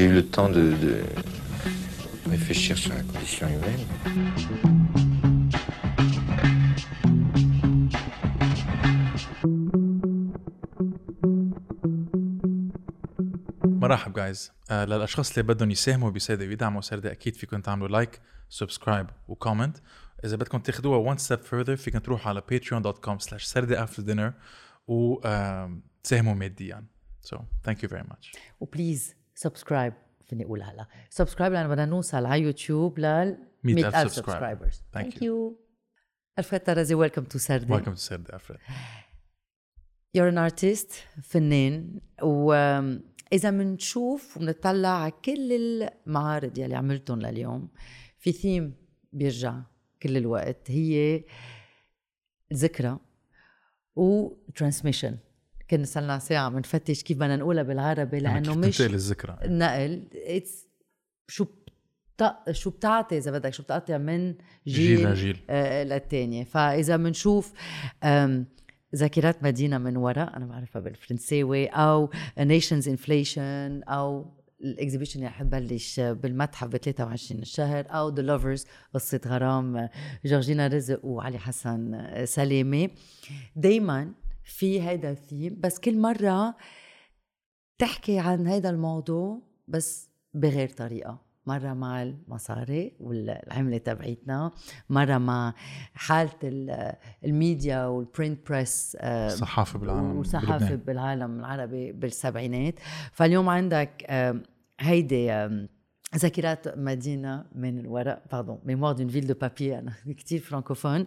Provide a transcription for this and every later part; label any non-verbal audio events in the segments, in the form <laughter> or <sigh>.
J'ai eu le temps de, de réfléchir sur la condition humaine. مرحبا guys آه للأشخاص اللي بدهم يساهموا بسردة ويدعموا سردة أكيد فيكم تعملوا like subscribe و comment إذا بدكم تاخذوها one step further فيكم تروحوا على patreon.com slash سردة after dinner وتساهموا ماديا. So thank you very much. و please subscribe فيني أقول هلا subscribe لأن بدنا نوصل على يوتيوب لل 100,000 100,000 subscribers. subscribers. Thank thank you. ألفريد طرزي welcome to سردة welcome to سردة ألفريد you're an artist فنان وإذا بنشوف وبنطلع على كل المعارض يلي عملتهم لليوم في ثيم بيرجع كل الوقت هي ذكرى و transmission كنا صرنا ساعة بنفتش كيف بدنا نقولها بالعربي لأنه مش الذكرى؟ نقل it's شو بت... شو بتعطي إذا بدك شو بتقطع من جيل جيل, لجيل. آه فإذا بنشوف ذاكرة مدينة من ورق أنا بعرفها بالفرنساوي A Nation's Inflation أو ال exhibition اللي حتبلش بالمتحف ب 23 الشهر أو The Lovers قصة غرام جورجينا رزق وعلي حسن سلامة. دائما في هيدا الثيم بس كل مرة تحكي عن هيدا الموضوع بس بغير طريقة مرة مع المصاري والعملة تبعيتنا مرة مع حالة ال- ال media وال print press الصحافة بالعالم بلبنان. بالعالم العربي بالسبعينات فاليوم عندك هيدي ذاكرة مدينة من الورق pardon mémoire d'une ville de papier أنا كتير فرانكوفون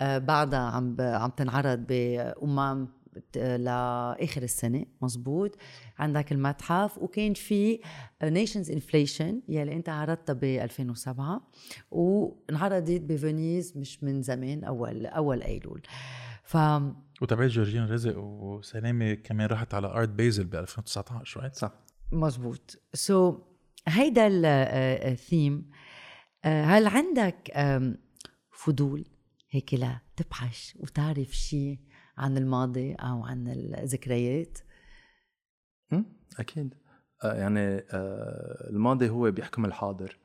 آه، بعدها عم ب- عم تنعرض بأمم لاخر السنة مزبوط عندك المتحف وكان في Nation's Inflation يلي انت عرضتها ب 2007 وانعرضت ب Venice مش من زمان اول اول ايلول ف وتبعت جورجينا رزق وسلامة كمان راحت على Art Basel ب 2019 right؟ صح مزبوط سو so, هيدا الثيم هل عندك فضول هيك لا تبحث وتعرف شيء عن الماضي أو عن الذكريات؟ أكيد. آه، يعني آه، الماضي هو بيحكم الحاضر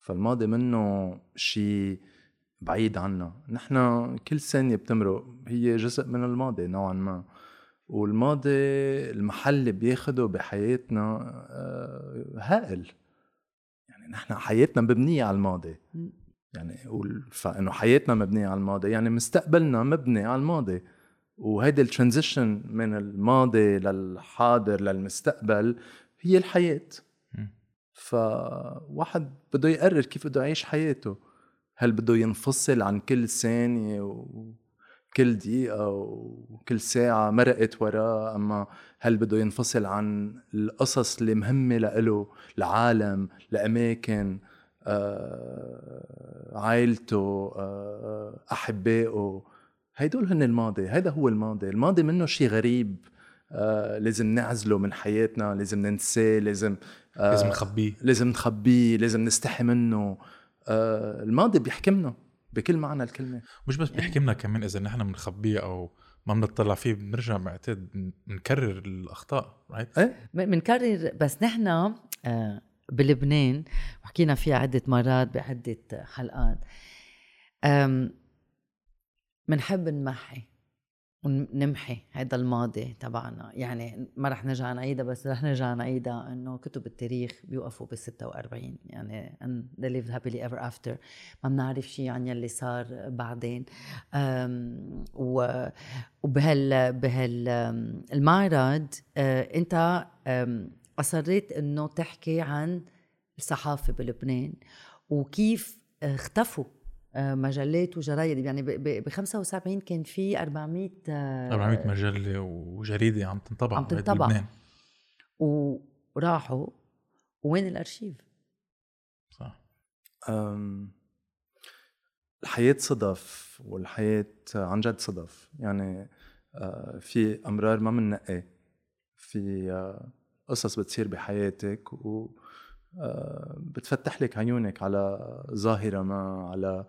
فالماضي منه شيء بعيد عنا نحن كل ثانية بتمرق هي جزء من الماضي نوعا ما. والماضي المحل اللي بياخده بحياتنا آه، هائل. نحن حياتنا مبنية على الماضي. يعني قول فإنه حياتنا مبنية على الماضي. يعني مستقبلنا مبني على الماضي. وهيدي الترانزيشن من الماضي للحاضر للمستقبل هي الحياة. مم. فواحد بده يقرر كيف بده يعيش حياته. هل بده ينفصل عن كل ثانية وكل دقيقة وكل ساعة مرقت وراه أما هل بده ينفصل عن القصص اللي مهمة لإله لعالم لأماكن آه، عائلته آه، أحبائه. هيدول هن الماضي هيدا هو الماضي. الماضي منه شيء غريب آه، لازم نعزله من حياتنا لازم ننساه لازم آه، لازم نخبيه. لازم نخبيه لازم نستحي منه. آه، الماضي بيحكمنا بكل معنى الكلمة. مش بس بيحكمنا كمان إذا نحن بنخبيه أو ما بنطلع فيه بنرجع بعتقد نكرر الأخطاء رايت؟ إيه. بنكرر بس نحن آه، بلبنان وحكينا فيها عدة مرات بعدة حلقات بنحب نمحي. ونمحي هذا الماضي تبعنا. يعني ما رح نرجع نعيدها بس رح نرجع نعيدها إنه كتب التاريخ بيوقفوا بال 46 يعني and they lived happily ever after. ما بنعرف شيء عن يلي صار بعدين. و وبهال بهال المعرض آه، أنت أصريت إنه تحكي عن الصحافة بلبنان وكيف اختفوا مجلات وجرايد. يعني ب 75 كان في 400 آه، 400 مجلة وجريدة عم تنطبع عم تنطبع. لبنان. وراحوا. وين الأرشيف؟ صح. أم، الحياة صدف والحياة عن جد صدف. يعني آه، في أمرار ما مننقي في آه، قصص بتصير بحياتك و آه، بتفتح لك عيونك على ظاهرة ما على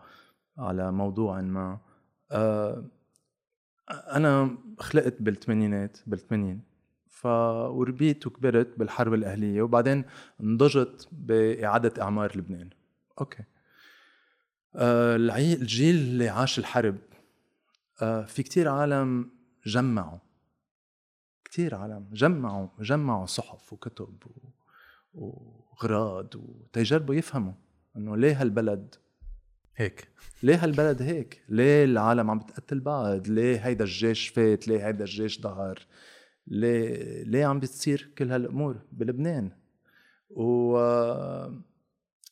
على موضوع ما. آه، أنا خلقت بالثمانينات بالثمانين ف وربيت وكبرت بالحرب الأهلية وبعدين نضجت بإعادة إعمار لبنان. أوكي. آه العي- الجيل اللي عاش الحرب آه في كتير عالم جمعوا. كتير عالم جمعوا جمعوا صحف وكتب و... وغراض وتيجربوا يفهموا إنه ليه هالبلد هيك ليه هالبلد هيك؟ ليه العالم عم بتقتل بعض؟ ليه هيدا الجيش فات؟ ليه هيدا الجيش ظهر؟ ليه ليه عم بتصير كل هالأمور بلبنان؟ و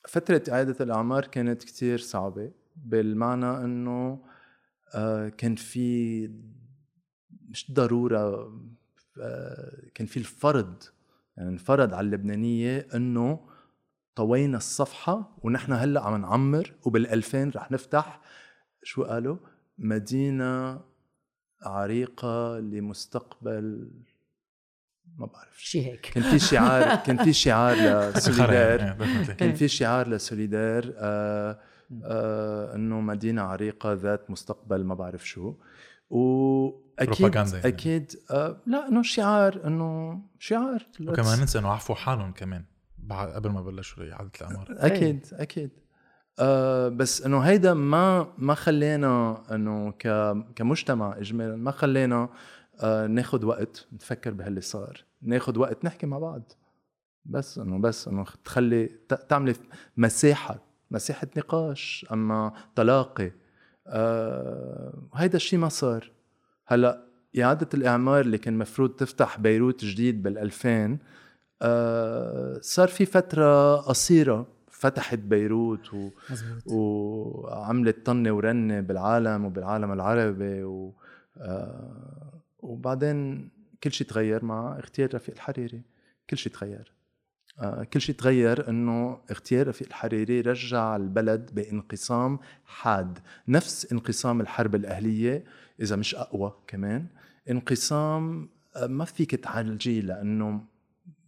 فترة إعادة الأعمار كانت كتير صعبة بالمعنى إنه آه، كان في مش ضرورة آه، كان في الفرض يعني انفرض على اللبنانية إنه طوينا الصفحة ونحن هلأ عم نعمر وبال2000 رح نفتح شو قالوا؟ مدينة عريقة لمستقبل ما بعرف شي هيك. كان في شعار كان في شعار لسوليدار إيه، definitely. كان في شعار لسوليدار آه آه إنه مدينة عريقة ذات مستقبل ما بعرف شو. واكيد يعني. أكيد آه لا إنه شعار إنه شعار. وكمان ننسى انه عفوا حالهم كمان قبل ما بلشوا اعاده الاعمار أكيد أكيد. آه بس إنه هيدا ما ما خلينا إنه كمجتمع اجمالا ما خلينا آه ناخذ وقت نفكر بهاللي صار. ناخذ وقت نحكي مع بعض. بس انه بس إنه تخلي تعملي مساحة مساحة نقاش. أما تلاقي آه هيدا الشيء ما صار. هلا إعادة الإعمار اللي كان مفروض تفتح بيروت جديد بال2000 آه صار في فترة قصيرة فتحت بيروت و... مزبوط وعملت طنة ورنة بالعالم وبالعالم العربي و... آه وبعدين كل شيء تغير مع اغتيال رفيق الحريري. كل شيء تغير. كل شيء تغير إنه اغتيال رفيق الحريري رجع البلد بانقسام حاد. نفس انقسام الحرب الأهلية إذا مش أقوى كمان انقسام آه، ما فيك تعالجيه لأنه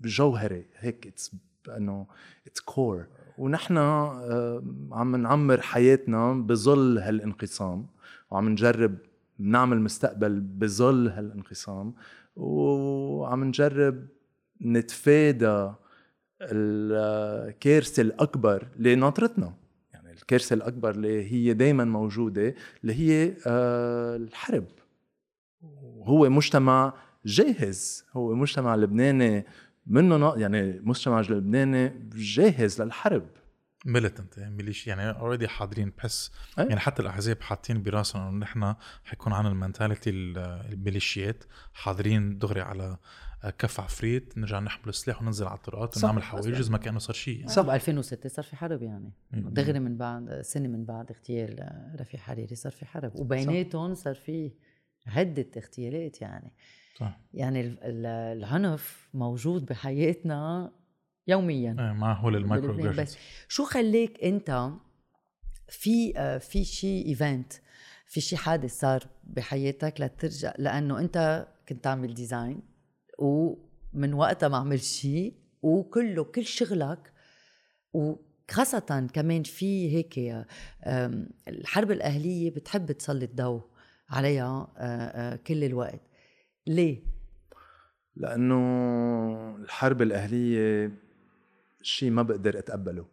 جوهري هيك it's إنه it's core ونحن آه، عم نعمر حياتنا بظل هالانقسام وعم نجرب نعمل مستقبل بظل هالانقسام وعم نجرب نتفادى الكارثة الأكبر اللي ناطرتنا يعني الكارثة الأكبر اللي هي دايما موجودة اللي هي آه، الحرب. وهو مجتمع جاهز. هو مجتمع لبناني منه يعني مجتمع لبناني جاهز للحرب. militant ميليش يعني already حاضرين. بحس أي. يعني حتى الأحزاب حاطين براسهم إنه نحن حيكون عنا ال mentality الميليشيات حاضرين دغري على كف عفريت نرجع نحمل السلاح وننزل على الطرقات صح. ونعمل حواجز ما كانه صار شيء. يعني. صح ب 2006 صار في حرب يعني. دغري من بعد سنة من بعد اغتيال آه، رفيق حريري صار في حرب. وبيناتهم صار في عدة اغتيالات يعني. صح. يعني ال- ال- العنف موجود بحياتنا يوميا. إيه مع هول المايكرو. بس شو خليك أنت في آه، في شيء event في شيء حادث صار بحياتك لترجع لأنه أنت كنت تعمل design ومن وقتها ما عملت شيء وكله كل شغلك وخاصة كمان في هيك الحرب الأهلية بتحب تسلط ضوء عليها آه، آه، كل الوقت. ليه؟ لأنه الحرب الأهلية شيء ما بقدر أتقبله.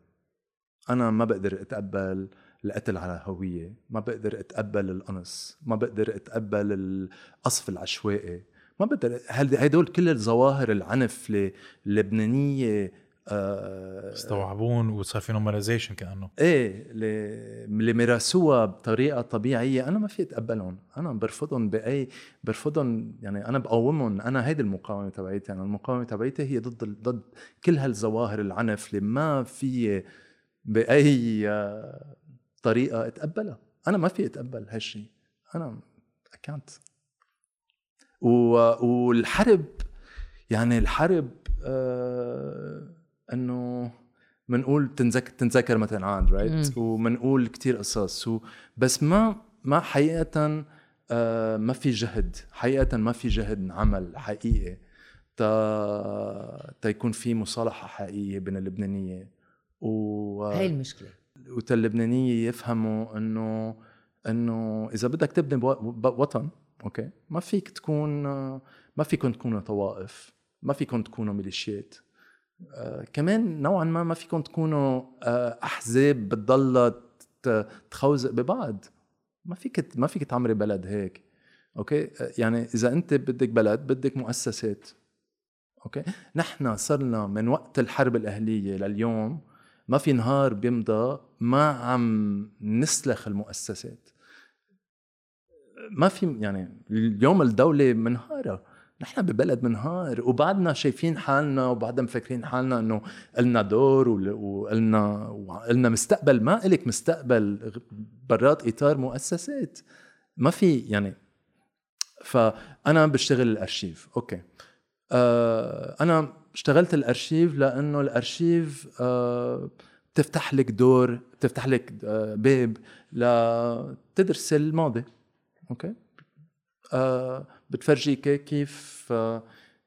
أنا ما بقدر أتقبل القتل على هوية ما بقدر أتقبل القنص ما بقدر أتقبل القصف العشوائي. ما بقدر هل- هدول كل الظواهر العنف اللبنانيه آه استوعبون وصار في normalization كأنه. إيه اللي مارسوها بطريقة طبيعية أنا ما في أتقبلهم. أنا برفضهم باي برفضهم يعني أنا بقاومهم. أنا هيدي المقاومة تبعيتي. أنا المقاومة تبعيتي هي ضد ضد كل هالظواهر العنف اللي ما في بأي آه، طريقة أتقبلها. أنا ما في أتقبل هالشيء أنا اكانت والحرب يعني الحرب آه إنه منقول تنذك تنذكر مثلا عاد رايت مم. ومنقول كتير قصص. و بس ما ما حقيقه آه ما في جهد. حقيقه ما في جهد انعمل حقيقي تا تيكون في مصالحة حقيقية بين اللبنانية و هاي المشكلة. وتا اللبنانية يفهموا انه إنه إذا بدك تبني وطن أوكي؟ ما فيك تكون ما فيكم تكونوا طوائف ما فيكم تكونوا ميليشيات. آه كمان نوعا ما ما فيكم تكونوا آه أحزاب بتضلها تخوزق ببعض. ما فيك ما فيك تعمري بلد هيك. أوكي؟ آه، يعني إذا أنت بدك بلد بدك مؤسسات. أوكي؟ نحن صرنا من وقت الحرب الأهلية لليوم ما في نهار بيمضى ما عم نسلخ المؤسسات. ما في يعني اليوم الدولة منهارة. نحن ببلد منهار وبعدنا شايفين حالنا وبعدنا مفكرين حالنا إنه إلنا دور وإلنا وإلنا مستقبل. ما إلك مستقبل برات إطار مؤسسات. ما في يعني. فأنا بشتغل الأرشيف. أوكي. آه أنا اشتغلت الأرشيف لأنه الأرشيف آه بتفتح لك door بتفتح لك آه باب لتدرس الماضي. أوكي. آه بتفرجيك كيف آه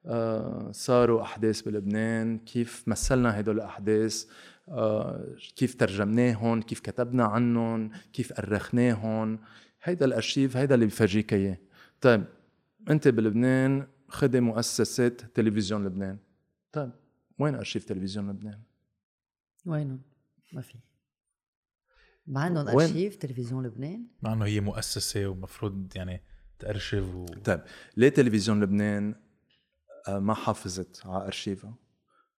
آه صاروا أحداث بلبنان؟ كيف مثلنا هدول الأحداث؟ آه كيف ترجمناهم؟ كيف كتبنا عنهم؟ كيف أرخناهم؟ هيدا الأرشيف هيدا اللي بفرجيك إياه. طيب أنت بلبنان خدي مؤسسة تلفزيون لبنان. طيب وين أرشيف تلفزيون لبنان؟ وينهم؟ ما في. ما عندهم؟ أرشيف تلفزيون لبنان؟ مع انه هي مؤسسة ومفروض يعني تارشف و... طيب ليه تلفزيون لبنان آه، ما حافظت على أرشيفها؟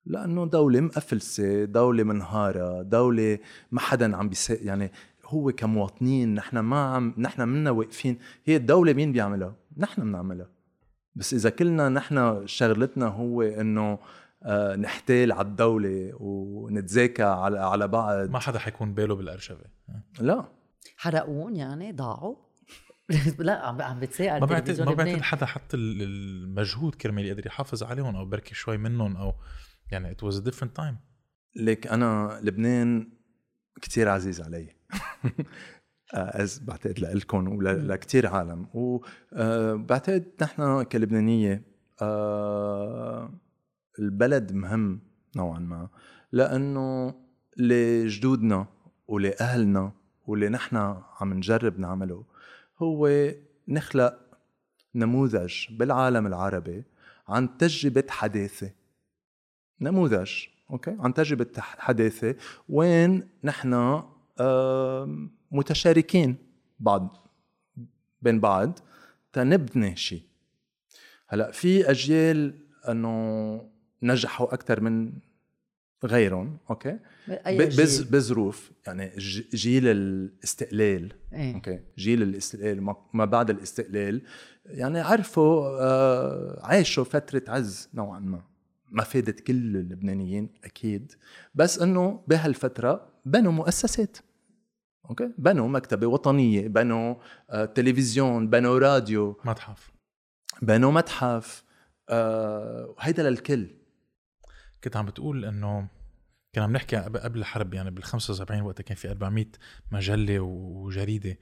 لأنه دولة مقفلسة، دولة منهارة، دولة ما حدا عم بيسا يعني هو كمواطنين نحن ما عم نحن منا واقفين، هي الدولة مين بيعملها؟ نحن بنعملها. بس إذا كلنا نحن شغلتنا هو إنه آه، نحتال على الدولة ونتذاكى على على بعض. ما حدا حيكون باله بالارشفه لا. حرقون يعني ضاعوا؟ <laughs> لا عم عم بتساءل ما بعتقد ما بعتقد حدا حط ال- المجهود كرمال يقدر يحافظ عليهم أو بركي شوي منهم أو يعني it was a different time. ليك أنا لبنان كتير عزيز علي. <laughs> آه، از بعتقد لكم ولكثير عالم. وبعتقد نحن كلبنانية آه، البلد مهم نوعا ما لأنه لجدودنا ولأهلنا واللي نحن عم نجرب نعمله هو نخلق نموذج بالعالم العربي عن تجربة حداثه نموذج أوكي؟ عن تجربة تح- حداثه وين نحن متشاركين بعض بين بعض تنبني شيء هلأ في أجيال إنه نجحوا أكثر من غيرهم أوكي؟ بس جيل؟ بظروف يعني ج- جيل الاستقلال إيه. أوكي؟ جيل الاستقلال ما- ما بعد الاستقلال يعني عرفوا آه عاشوا فترة عز نوعا ما. ما فادت كل اللبنانيين أكيد. بس إنه بهالفترة بنوا مؤسسات أوكي؟ بنوا مكتبة وطنية بنوا آه تلفزيون بنوا راديو. متحف. بنوا متحف آه هيدا للكل. كنت عم بتقول إنه كنا عم نحكي قبل الحرب يعني بال 75 وقتها كان في 400 مجلة وجريدة.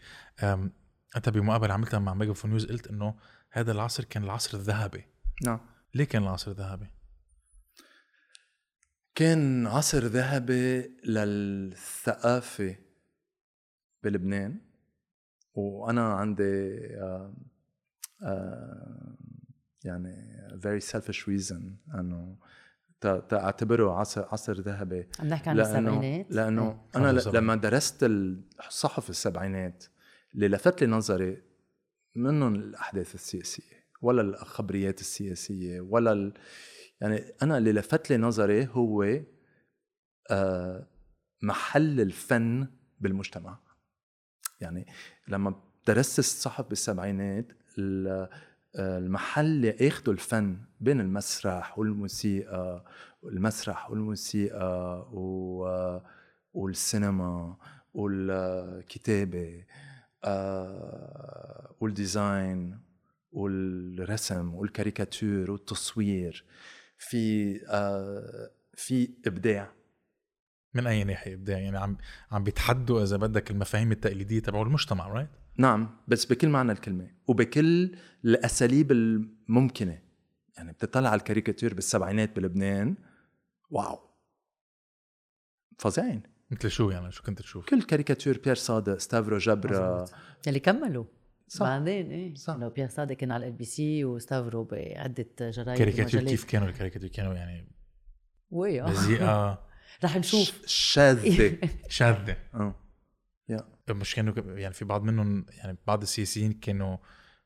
أنت بمقابله عملتها مع ميجافون نيوز قلت إنه هذا العصر كان العصر الذهبي. نعم. ليه كان العصر الذهبي؟ كان عصر ذهبي للثقافة بلبنان. وأنا عندي آه، آه، يعني very selfish reason أنه تعتبره عصر عصر ذهبي عم نحكي عن لأنه السبعينات لأنه إيه. 75. لما درست الصحف السبعينات اللي لفت لي نظري منهم الأحداث السياسية ولا الخبريات السياسية ولا ال... يعني أنا اللي لفت لي نظري هو آه، محل الفن بالمجتمع يعني لما درست الصحف بالسبعينات ال- المحل اللي اخذوا الفن بين المسرح والموسيقى المسرح والموسيقى و- والسينما والكتابة آه، وال design والرسم والكاريكاتير والتصوير. في آه، في إبداع. من أي ناحية إبداع؟ يعني عم عم بيتحدوا إذا بدك المفاهيم التقليدية تبع المجتمع right؟ نعم بس بكل معنى الكلمة وبكل الأساليب الممكنة. يعني بتطلع على الكاريكاتير بالسبعينات بلبنان. wow. فظيعين. مثل شو يعني؟ شو كنت تشوف؟ كل كاريكاتير بيير صادق ستافرو جبرا. يلي كملوا. صح. بعدين إيه. صح. لو بيير صادق كان على LBC وستافرو بعدة جرايد كاريكاتير. كيف كانوا؟ الكاريكاتير كانوا يعني وي. بذيئه <laughs> رح نشوف. ش- شاذة. <laughs> شاذة. آه. مش كانوا يعني في بعض منهم يعني بعض السياسيين كانوا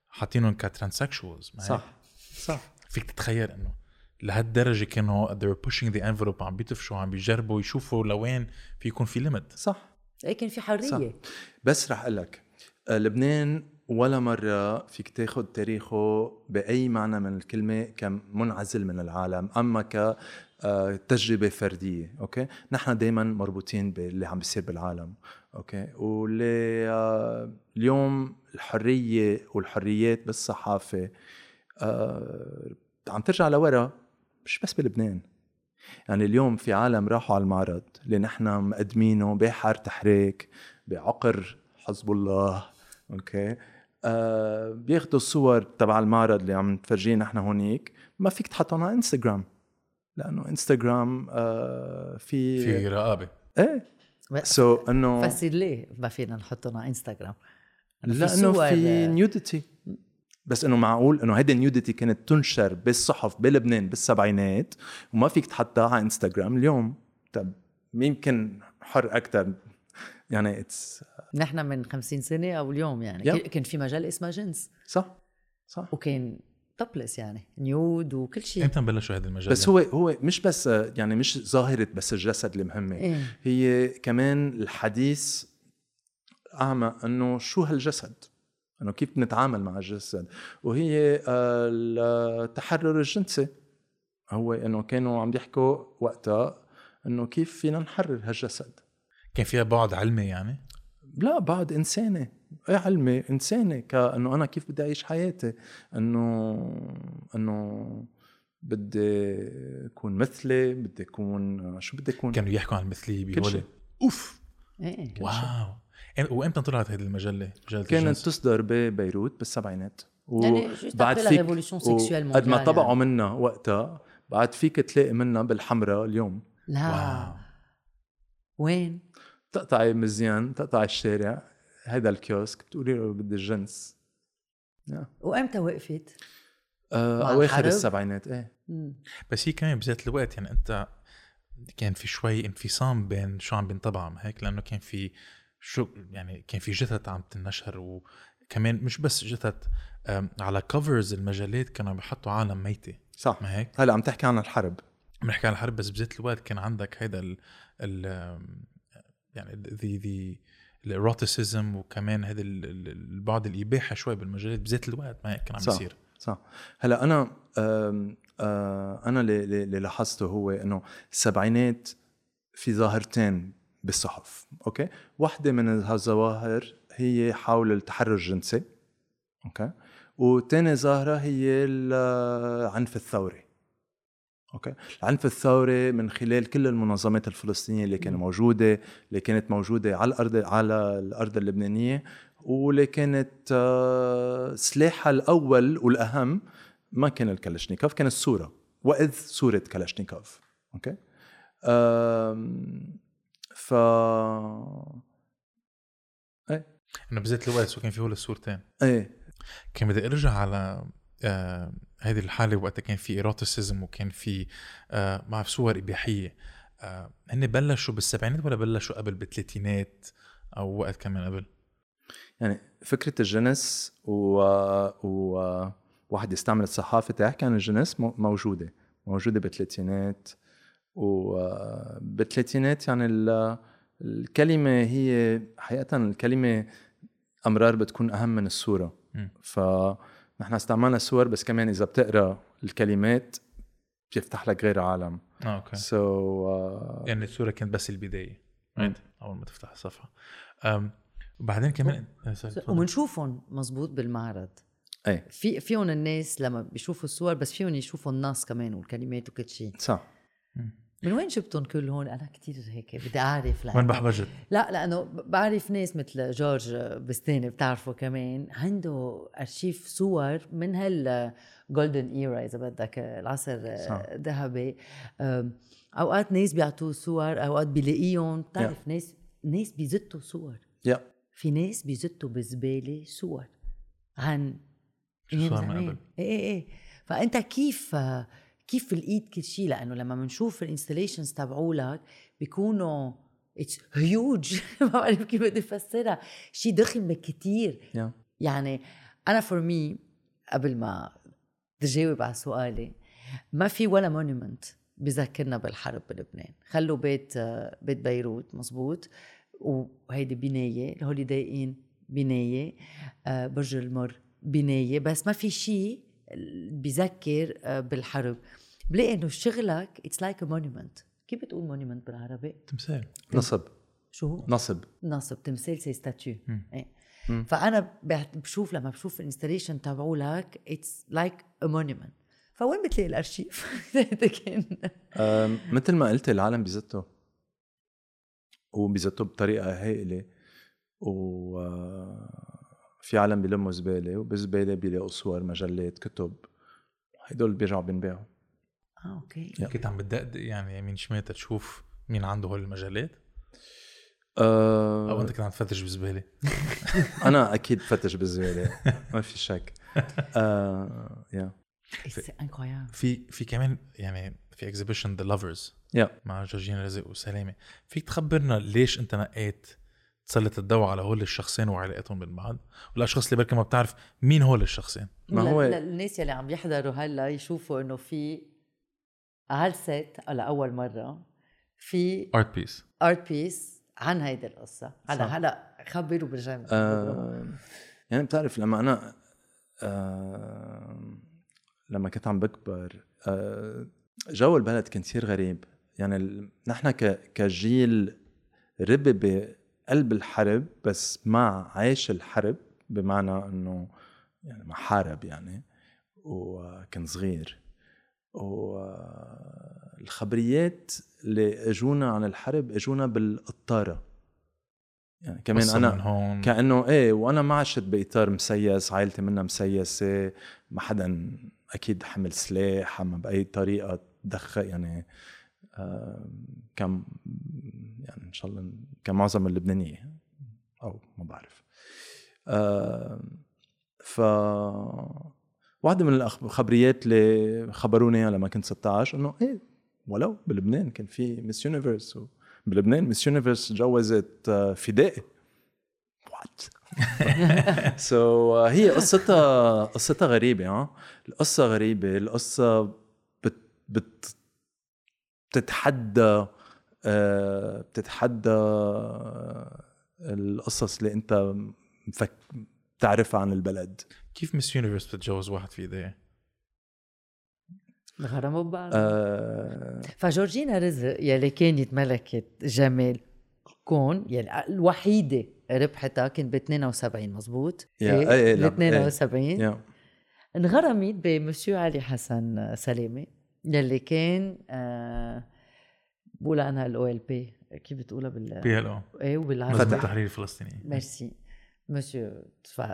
حاطينهم ك transsexuals صح صح. فيك تتخيل إنه لهالدرجة كانوا they were pushing the envelope عم بيدفشوا عم بيجربوا يشوفوا لوين في يكون في limit صح. إيه كان في حرية. صح. بس رح أقول لك آه، لبنان ولا مرة فيك تاخد تاريخه بأي معنى من الكلمة كمنعزل من العالم أما كتجربة فردية okay؟ نحن دايما مربوطين باللي عم بيصير بالعالم. okay. واللي آه، اليوم الحرية والحريات بالصحافة آه، عم ترجع لورا مش بس بلبنان. يعني اليوم في عالم راحوا على المعرض اللي نحن مقدمينه بحارة حريك بعقر حزب الله. okay. آه بياخدوا الصور تبع المعرض اللي عم تفرجيه نحن هونيك. ما فيك تحطهم على إنستغرام لأنه إنستغرام آه في في رقابة. إيه. so إنه فسر ليه ما فينا نحطهم على انستغرام في لأنه صور- في nudity بس إنه معقول إنه هيدي ال nudity كانت تنشر بالصحف بلبنان بالسبعينات وما فيك تحطها على انستغرام اليوم. طب يمكن حر أكثر يعني it's نحن من 50 سنة أو اليوم يعني. yep. كان في مجلة اسمها جنس. صح صح. وكان topless يعني nude وكل شيء. إمتى بلشوا هذا المجال بس هو هو مش بس يعني مش ظاهرة بس الجسد اللي مهمه إيه. هي كمان الحديث أعمق إنه شو هالجسد؟ إنه كيف نتعامل مع الجسد؟ وهي آه، التحرر الجنسي. هو إنه كانوا عم يحكوا وقتها إنه كيف فينا نحرر هالجسد. كان فيها بعد علمي يعني؟ لا بعد انساني إيه علمي؟ انساني كأنه أنا كيف بدي أعيش حياتي؟ إنه إنه بدي أكون مثلي بدي أكون شو بدي أكون؟ كانوا يحكوا عن المثلية شيء. أوف! إيه واو! إم- وإمتى طلعت هذه المجلة؟ مجلة كانت الجنس؟ تصدر ببيروت بالسبعينات. و يعني la révolution sexuelle قد ما mondiale طبعوا يعني. منها وقتها بعد فيك تلاقي منها بالحمراء اليوم. لا. wow. وين؟ تقطعي مزيان تقطعي الشارع هيدا الكيوسك بتقولي له بدي الجنس وأمتى وقفت؟ آه أواخر؟ السبعينات إيه. بس هي كمان بذات الوقت يعني أنت كان في شوي انفصام بين شو عم بينطبع ما هيك لأنه كان في شو يعني كان في جثث عم تنشر وكمان مش بس جثث على covers المجلات كانوا عم بيحطوا عالم ميتة. صح. ما هيك؟ هلا عم تحكي عن الحرب. بنحكي عن الحرب بس بذات الوقت كان عندك هيدا ال ال يعني the the ال eroticism وكمان هذا ال- ال- البعد الإباحة شوي بالمجلات بذات الوقت ما كان عم صح. بيصير صح. هلا أنا آم، آه أنا اللي, لاحظته هو إنه السبعينات في ظاهرتين بالصحف okay؟ واحدة من هالظواهر هي حول التحرر الجنسي okay؟ وتاني ظاهرة هي العنف الثوري. okay. العنف الثوري من خلال كل المنظمات الفلسطينية اللي كانت موجودة اللي كانت موجودة على الأرض على الأرض اللبنانية واللي كانت آه، سلاحها الأول والأهم ما كان الكلاشنيكوف كان الصورة وإذ صورة كلاشنيكوف okay. ف انه بذات الوقت so كان في هول الصورتين إيه. كان بدي أرجع على آه هذه الحالة وقتها كان في eroticism وكان في آه مع صور إباحية. آه هن بلشوا بالسبعينات ولا بلشوا قبل بالثلاثينات أو وقت كمان قبل؟ يعني فكرة الجنس و, و... واحد يستعمل الصحافة تحكي عن الجنس مو- موجودة موجودة بالثلاثينات. وبالثلاثينات يعني ال... الكلمة هي حقيقة الكلمة أمرار بتكون أهم من الصورة. مم. فنحن استعملنا الصور بس كمان إذا بتقرأ الكلمات بيفتح لك غير عالم. آه okay. so so, يعني الصورة كانت بس البداية. right. أول ما تفتح الصفحة. أم وبعدين كمان آه،. وبنشوفهم مزبوط بالمعرض. إيه. في فيهم الناس لما بيشوفوا الصور بس فيهم يشوفوا النص كمان والكلمات وكل شيء. صح. من وين جبتهم كلهم أنا كتير هيك بدي أعرف وين لأنه بحبجت؟ لا لأنه بعرف ناس مثل جورج بستاني بتعرفه كمان. عنده أرشيف صور من هال جولدن ايرا إذا بدك العصر. الذهبي. أوقات ناس بيعطوه صور أوقات بيلاقيهم. بتعرف ناس ناس بيزتوا صور. يا في ناس بيزتوا بالزباله صور عن شو صار من قبل؟ إيه إيه إيه. فأنت كيف كيف الإيد كل شيء لأنه لما بنشوف ال installations تبعولك بيكونوا it's huge <laughs> ما بعرف كيف بدي أفسرها. شيء ضخم كتير. Yeah. يعني أنا for me قبل ما تجاوب على سؤالي ما في ولا monument بذكرنا بالحرب بلبنان. خلوا بيت بيت بيروت مزبوط. وهيدي بناية الهوليداي ان بناية آه، برج المر بناية. بس ما في شيء بذكر آه، بالحرب. بلاقي إنه شغلك it's like a monument كيف بتقول monument بالعربي؟ تمثال. نصب. شو هو؟ نصب. نصب. تمثال c'est statue. إيه. مم. فأنا بشوف لما بشوف ال installation تبعولك it's like a monument فوين بتلاقي الأرشيف؟ <laughs> مثل ما قلت العالم بيزته وبيزته بطريقة هائلة. و آه، في عالم بيلموا زباله وبالزباله بيلاقوا صور مجلات كتب. هدول بيرجعوا بينباعوا آه okay. كنت عم بتدقدق يعني يمين شمال تشوف مين عنده هول المجلات؟ آه، أو أنت كنت عم تفتش بزبالة؟ <laughs> أنا أكيد فتش بالزباله ما في شك. آه، يا في في كمان يعني في exhibition The Lovers yeah مع جورجين رزق وسلامة. فيك تخبرنا ليش أنت نقيت تسلط الضوء على هول الشخصين وعلاقتهم بين بعض والأشخاص اللي بركي ما بتعرف مين هول الشخصين. ما هو- الناس يلي عم يحضروا هلا يشوفوا إنه في على ال set لأول مرة في art piece art piece عن هيدي القصة. هلا. هلا خبروا بالجاي آه، يعني بتعرف لما أنا آه، لما كنت عم بكبر آه، جو البلد كان كثير غريب. يعني ال- نحن ك- كجيل ربي بقلب الحرب بس مع عيش الحرب بمعنى إنه يعني ما حارب يعني وكان صغير. والخبريات اللي اجونا عن الحرب اجونا بالقطاره يعني كمان أنا هون. كأنه إيه وأنا ما عشت بإطار مسيس عائلتي منها مسيسة ما حدا أكيد حمل سلاح اما بأي طريقة دخل يعني كان يعني إن شاء الله كان معظم اللبنانية أو ما بعرف. آه ف واحدة من الخبريات اللي خبروني إياها لما كنت 16 إنه إيه ولو بلبنان كان في Miss Universe بلبنان Miss Universe جوزت آه، فدائي What so هي قصتها قصتها غريبة ها القصة غريبة القصة بت بت بتتحدى آه، بتتحدى آه، القصص اللي انت مفك بتعرفها عن البلد. كيف Miss Universe بتتجوز واحد فدائي غرموا ببعض آه، فجورجينا رزق يلي كانت ملكة جمال كون يلي الوحيدة ربحتها كانت ب 72 مزبوط يا- إيه، إيه، ب لا، 72 yeah. انغرمت بمسيو علي حسن سلامة. يلي كان آه بقول عنها ال OLP كيف بتقولها بال PLO إيه وبالعربي. التحرير الفلسطيني ميرسي. مسيو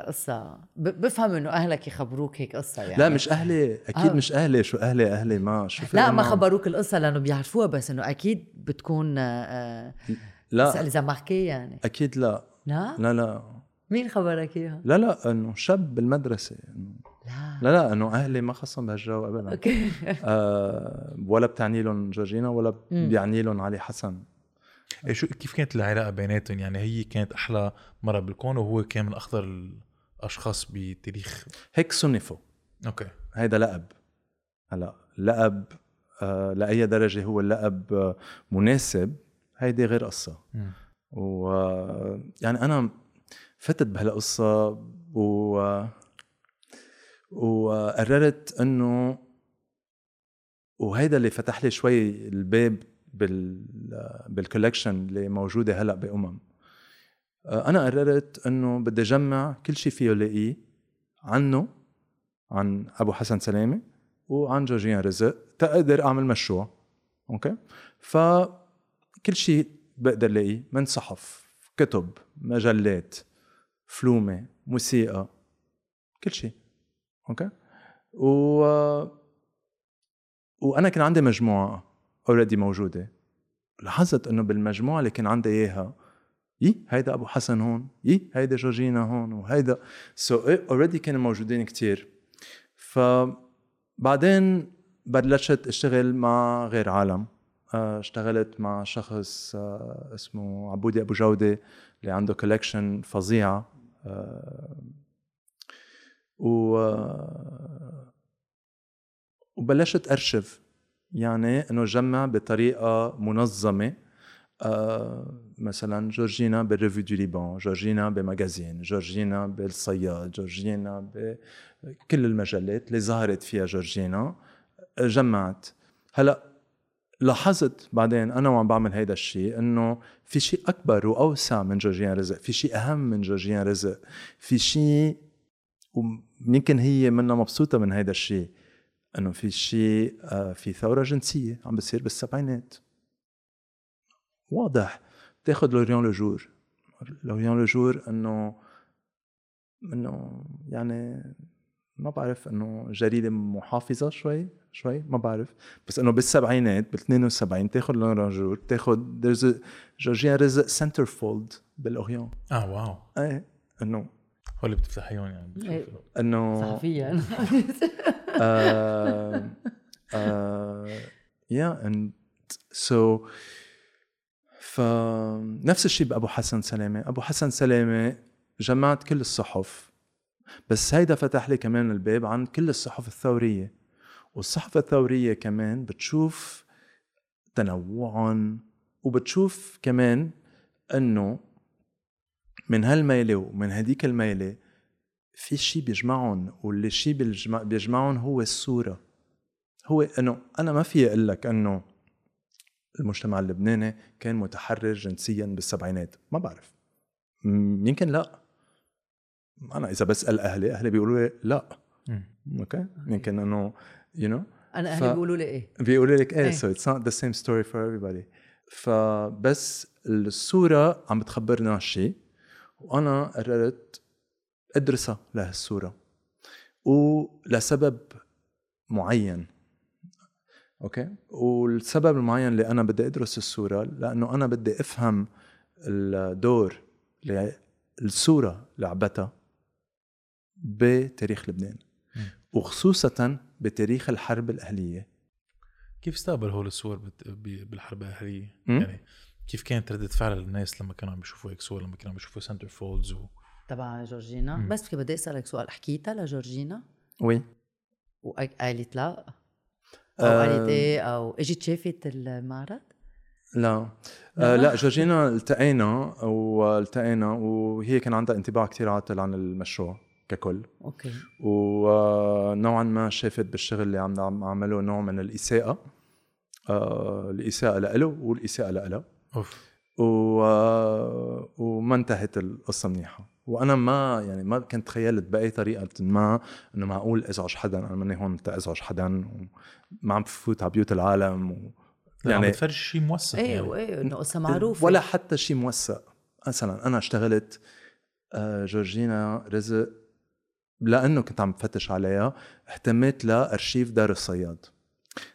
قصة. ب- بفهم إنه أهلك يخبروك هيك قصة يعني. لا مش أهلي أكيد آه. مش أهلي. شو أهلي؟ أهلي ما شو لا ما؟ خبروك القصة لأنه بيعرفوها بس إنه أكيد بتكون آه لا. اذا ماركي يعني. أكيد لا. لا؟ لا لا. مين خبرك إياها؟ لا لا إنه شاب بالمدرسة إنه لا. لا لا إنه أهلي ما خصهم بهالجو ابدا. أوكي. <laughs> آه ولا بتعني لهم جورجينا ولا. بيعني لهم علي حسن. إيه شو كيف كانت العلاقة بيناتهم؟ يعني هي كانت أحلى مرة بالكون وهو كان من أخطر الأشخاص بتاريخ؟ هيك صنفوا. أوكي. هيدا لقب. هلا لقب آه لأي درجة هو اللقب آه مناسب هيدي غير قصة. و يعني أنا فتت بهالقصة و وقررت إنه وهيدا اللي فتح لي شوي الباب بال بال collection اللي موجودة هلأ بأمم. أنا قررت إنه بدي أجمع كل شيء فيه لاقيه عنه عن أبو حسن سلامة وعن جورجيان رزق تقدر أعمل مشروع. أوكي؟ فكل شيء بقدر لاقيه من صحف كتب مجلات فلومة موسيقى كل شيء أوكي؟ و وأنا كان عندي مجموعة already موجودة. لاحظت إنه بالمجموعة اللي كان عندي إياها يي هيدا أبو حسن هون يي هيدا جورجينا هون وهيدا. So so, already كانوا موجودين كتير. فبعدين بلشت أشتغل مع غير عالم. آه، اشتغلت مع شخص آه، اسمه عبودي أبو جودة اللي عنده collection فظيعه آه، و وبلشت أرشف. يعني إنه جمع بطريقة منظمة. مثلا جورجينا بال Revue du Liban جورجينا ب Magazine جورجينا بالصياد جورجينا بكل المجلات اللي ظهرت فيها جورجينا جمعت. هلأ لاحظت بعدين أنا وعم بعمل هيدا الشيء إنه في شيء أكبر وأوسع من جورجيان رزق في شيء أهم من جورجيان رزق في شيء ويمكن هي منا مبسوطة من هيدا الشيء إنه في شيء آه، في ثورة جنسية عم بتصير بالسبعينات. واضح. بتاخذ L'Orient-Le Jour L'Orient-Le Jour إنه إنه يعني ما بعرف إنه جريدة محافظة شوي شوي ما بعرف. بس إنه بالسبعينات بال 72 تاخذ L'Orient-Le Jour تاخذ جورجيان رزق centerfold بال Orient آه wow. إيه إنه هو اللي بتفتحيهم يعني إيه. إنه صحفيا. Yeah and so فنفس الشيء بأبو حسن سلامة. أبو حسن سلامة جمعت كل الصحف بس هيدا فتح لي كمان الباب عن كل الصحف الثورية. والصحف الثورية كمان بتشوف تنوعا وبتشوف كمان إنه من هالميلة ومن هديك الميلة في شيء بيجمعهم واللي شيء بيجمعهم هو الصورة هو إنه أنا ما في أقول لك إنه المجتمع اللبناني كان متحرر جنسيا بالسبعينات. ما بعرف. يمكن لا. أنا إذا بسأل أهلي أهلي بيقولوا لي لا. أوكي؟ يمكن إنه You know أنا أهلي بيقولوا لي إيه. بيقولوا لك إيه سو اتس نوت ذا سيم ستوري فور everybody. فبس الصورة عم بتخبرنا شيء وأنا قررت ادرسها لهالصوره ولسبب معين أوكي؟ والسبب المعين اللي أنا بدي أدرس الصورة لأنه أنا بدي أفهم الدور اللي الصورة لعبتها بتاريخ لبنان وخصوصا بتاريخ الحرب الأهلية. كيف استقبل هول الصور بالحرب الأهلية؟ يعني كيف كانت ردة فعل الناس لما كانوا عم بيشوفوا هيك صور لما كانوا عم بيشوفوا centerfolds و... تبع جورجينا؟ مم. بس بدي أسألك سؤال حكيتها لجورجينا؟ Oui. وقالت لا؟ أو آه قالت إيه؟ أو إجت شافت المعرض؟ لا. آه لا جورجينا التقينا والتقينا وهي كان عندها انطباع كثير عاطل عن المشروع ككل. أوكي. ونوعا ما شافت بالشغل اللي عم اعمله نوع من الإساءة. آه الإساءة له والإساءة لها أوف. و... وما انتهت القصة منيحة. وأنا ما يعني ما كنت تخيلت بأي طريقة ما إنه معقول أزعج حدا. أنا ماني هون أزعج حدا. وما عم بفوت على بيوت العالم. و... يعني عم بتفرج شيء موثق إيه يعني. إيه إنه قصة معروفة. ولا حتى شيء موثق. مثلا أنا اشتغلت آه، جورجينا رزق لأنه كنت عم بفتش عليها. اهتميت لأرشيف دار الصياد.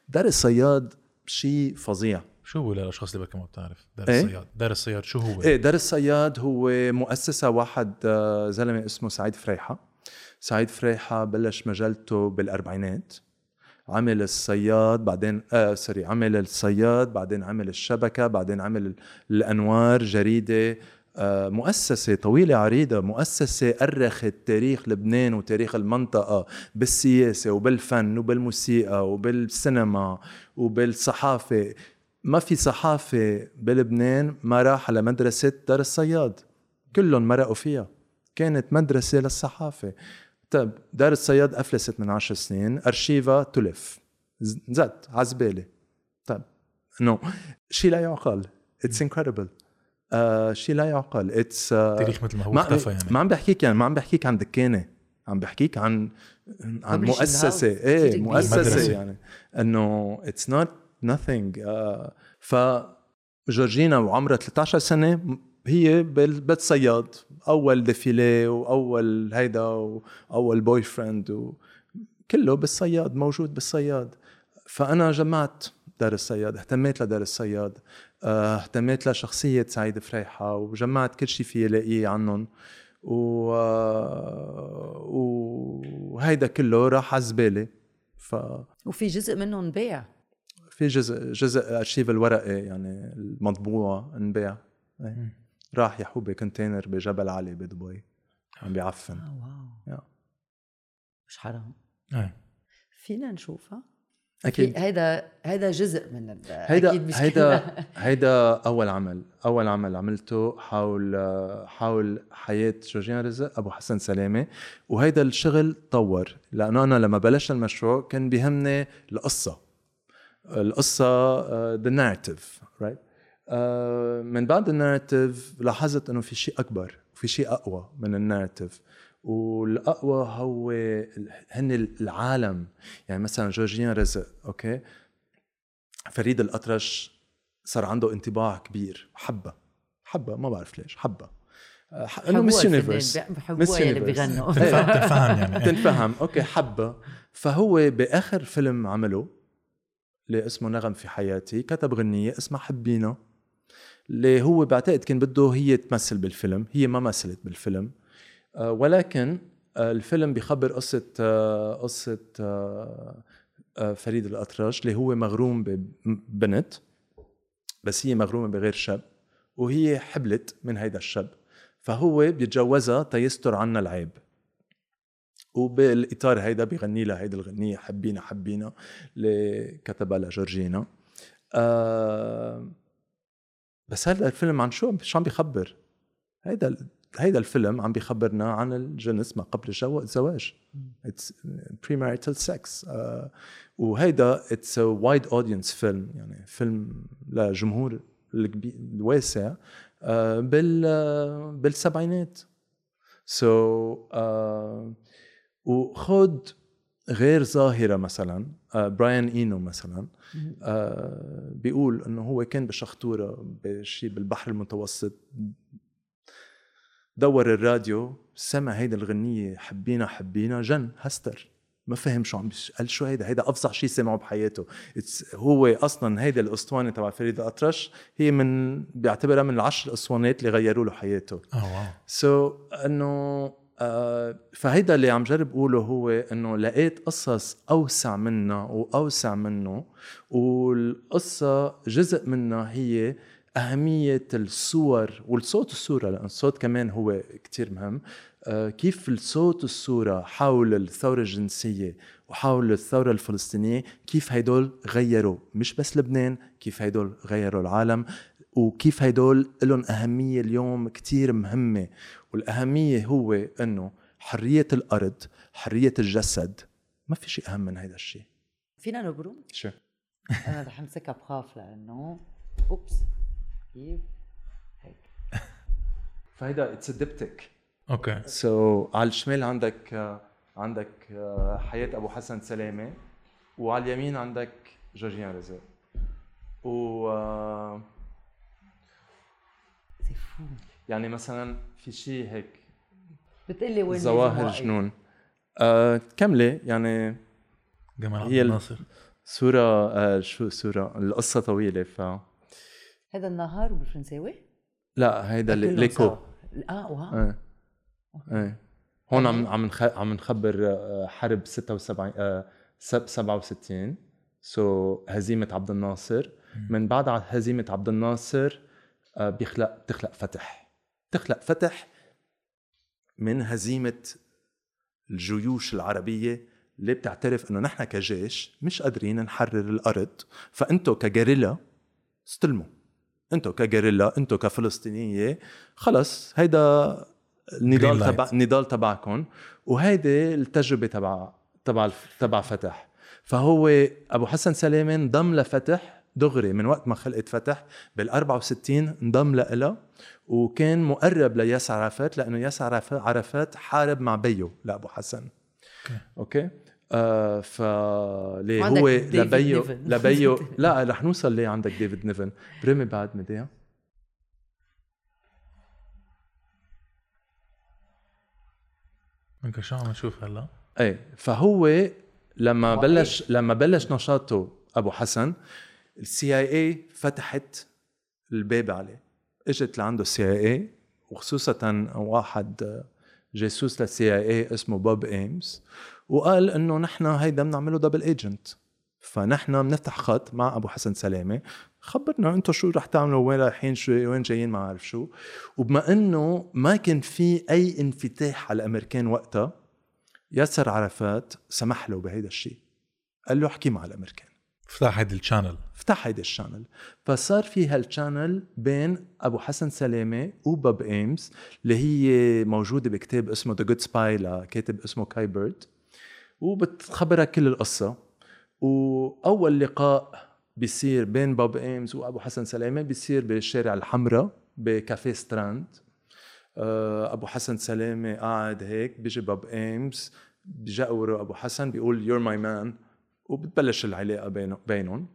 دار الصياد شيء فظيع. شو هو للأشخاص اللي ما بتعرف؟ دار إيه؟ الصياد. دار الصياد شو هو؟ إيه دار الصياد هو مؤسسة واحد آه، زلمة اسمه سعيد فريحة. سعيد فريحة بلش مجلته بالأربعينات. عمل الصياد بعدين آه سوري عمل الصياد بعدين عمل الشبكة بعدين عمل الأنوار جريدة آه، مؤسسة طويلة عريضة مؤسسة أرخت تاريخ لبنان وتاريخ المنطقة بالسياسة وبالفن وبالموسيقى وبالسينما وبالصحافة. ما في صحافة بلبنان ما راح على مدرسة دار الصياد. كلهم مرقوا فيها. كانت مدرسة للصحافة. طيب دار الصياد أفلست من عشر سنين أرشيفا تلف. زد عزبالة. طيب إنه شيء لا يعقل. it's incredible آه شيء لا يعقل. it's آه تاريخ مثل ما هو اختفى يعني. ما عم بحكيك يعني ما عم بحكيك عن دكانة. عم بحكيك عن عن مؤسسة. إيه مؤسسة يعني. إنه it's not nothing. Uh, ف جورجينا وعمرها 13 سنة هي بالصياد. أول défilé وأول هيدا وأول boyfriend وكله بالصياد موجود بالصياد. فأنا جمعت دار الصياد اهتميت لدار الصياد. آه، اهتميت لشخصية سعيد فريحة وجمعت كل شيء فيي لاقيه عنهم. و... آه، وهيدا كله راح على الزبالة. ف وفي جزء منه انباع في جزء جزء ارشيف الورقي يعني المطبوع انباع. إيه. راح يحوب ب container بجبل علي بدبي. عم بيعفن. آه wow. yeah. مش حرام. إيه. فينا نشوفها. أكيد. هيدا هيدا جزء من ال هيدا أكيد مش هيدا. هيدا أول عمل. أول عمل عملته حول حول حياة جورجينا رزق وأبو حسن سلامة. وهيدا الشغل طور. لأنه أنا لما بلشت المشروع كان بيهمني القصة. القصة the narrative right من بعد ال narrative لاحظت إنه في شيء أكبر في شيء أقوى من ال narrative والأقوى هو هن العالم. يعني مثلا جورجينا رزق okay؟ فريد الأطرش صار عنده انطباع كبير. حبها حبها ما بعرف ليش حبها. آه، إنه Miss Universe بحبوها يلي Universe. بيغنوا. تنفهم يعني. <laughs> تنفهم okay حبها. فهو بآخر فيلم عمله اللي اسمه نغم في حياتي كتب غنية اسمها حبينا. اللي هو بعتقد كان بده هي تمثل بالفيلم هي ما مثلت بالفيلم. آه، ولكن آه، الفيلم بيخبر قصة آه، قصة فريد الأطرش اللي هو مغروم ببنت بس هي مغرومة بغير شاب وهي حبلت من هيدا الشاب. فهو بيتجوزها تيستر عنا العيب. وبالإطار هيدا بيغني لها هيدي الغنية حبينا حبينا اللي كتبها لجورجينا آه بس هذا الفيلم عن شو؟ شو عم بيخبر؟ هيدا هيدا الفيلم عم بيخبرنا عن الجنس ما قبل الزواج. it's premarital sex وهيدا it's wide audience film يعني فيلم لجمهور الكبي- الواسع. آه، بال آه، بالسبعينات. so, uh, وخد غير ظاهرة مثلا آه براين إينو مثلا آه بيقول إنه هو كان بشختورة بشي بالبحر المتوسط. دور الراديو سمع هيدا الغنية حبينا حبينا جن هستر. ما فهم شو عم قال شو هيدا؟ هيدا أفظع شيء سمعه بحياته. It's هو أصلا هيدا الأسطوانة تبع فريد الأطرش هي من بيعتبرها من العشر أسطوانات اللي غيروا له حياته. آه واو. سو so, إنه فهيدا اللي عم جرب أقوله هو إنه لقيت قصص أوسع منها وأوسع منه والقصة جزء منها هي أهمية الصور والصوت الصورة لأن الصوت كمان هو كتير مهم. آه، كيف الصوت الصورة حول الثورة الجنسية وحول الثورة الفلسطينية كيف هيدول غيروا مش بس لبنان كيف هيدول غيروا العالم وكيف هيدول لهم أهمية اليوم كتير مهمة. والأهمية هو أنه حرية الأرض حرية الجسد ما في شيء أهم من هيدا الشيء. فينا نبرم شو؟ <laughs> أنا رح أمسكها بخاف لأنه oops كيف؟ هيك. فهيدا it's diptych okay. so, على الشمال عندك عندك آه، حياة أبو حسن سلامة وعلى اليمين عندك جورجينا رزق. و آه، يعني مثلا في شيء هيك بتقلي وين ظواهر. جنون. آه كملة يعني جمال عبد الناصر. صورة آه شو صورة القصة طويلة ف هذا النهار بالفرنساوي؟ لا هيدا ليكو. آه واو. إيه. إيه. هون عم عم نخ... عم نخبر آه، حرب 76 آه، سب 67 سو so, هزيمة عبد الناصر. من بعد هزيمة عبد الناصر آه، بيخلق بتخلق فتح. تخلق فتح من هزيمة الجيوش العربية اللي بتعترف إنه نحن كجيش مش قادرين نحرر الأرض. فأنتو كجريلا استلموا. أنتو كجريلا أنتو كفلسطينية خلص هيدا النضال. تبع النضال تبعكم وهيدي التجربة تبع تبع تبع فتح. فهو أبو حسن سلامه انضم لفتح دغري من وقت ما خلقت فتح بال 64 انضم لها وكان مقرب لياسر عرفات لأنه عرف- عرفات حارب مع بيو لأبو حسن. okay. okay؟ آه ف هو لبيو. <laughs> لبيو لا رح نوصل ليه عندك ديفيد نيفن. برمي بعد مديا ممكن شو عم نشوف هلا؟ إيه فهو لما. بلش لما بلش نشاطه أبو حسن ال CIA فتحت الباب عليه. إجت لعنده ال CIA وخصوصا واحد جاسوس لل CIA اسمه بوب ايمز وقال إنه نحن هيدا بنعمله double agent فنحن بنفتح خط مع أبو حسن سلامة خبرنا أنتم شو رح تعملوا وين رايحين شو وين جايين ما بعرف شو. وبما إنه ما كان في أي انفتاح على الأمريكان وقتها ياسر عرفات سمح له بهيدا الشيء. قال له احكي مع الأمريكان. فتح هيدي ال channel. فتح هيدا ال channel. فصار في هال channel بين أبو حسن سلامه وبوب ايمز اللي هي موجودة بكتاب اسمه The Good Spy لكاتب اسمه كاي بيرد وبتخبرك كل القصة. وأول لقاء بيصير بين بوب ايمز وأبو حسن سلامه بيصير بالشارع الحمراء بكافيه ستراند. آه، أبو حسن سلامه قاعد هيك بيجي بوب ايمز بجاوره أبو حسن بيقول you're my man وبتبلش العلاقة بينه بينهم.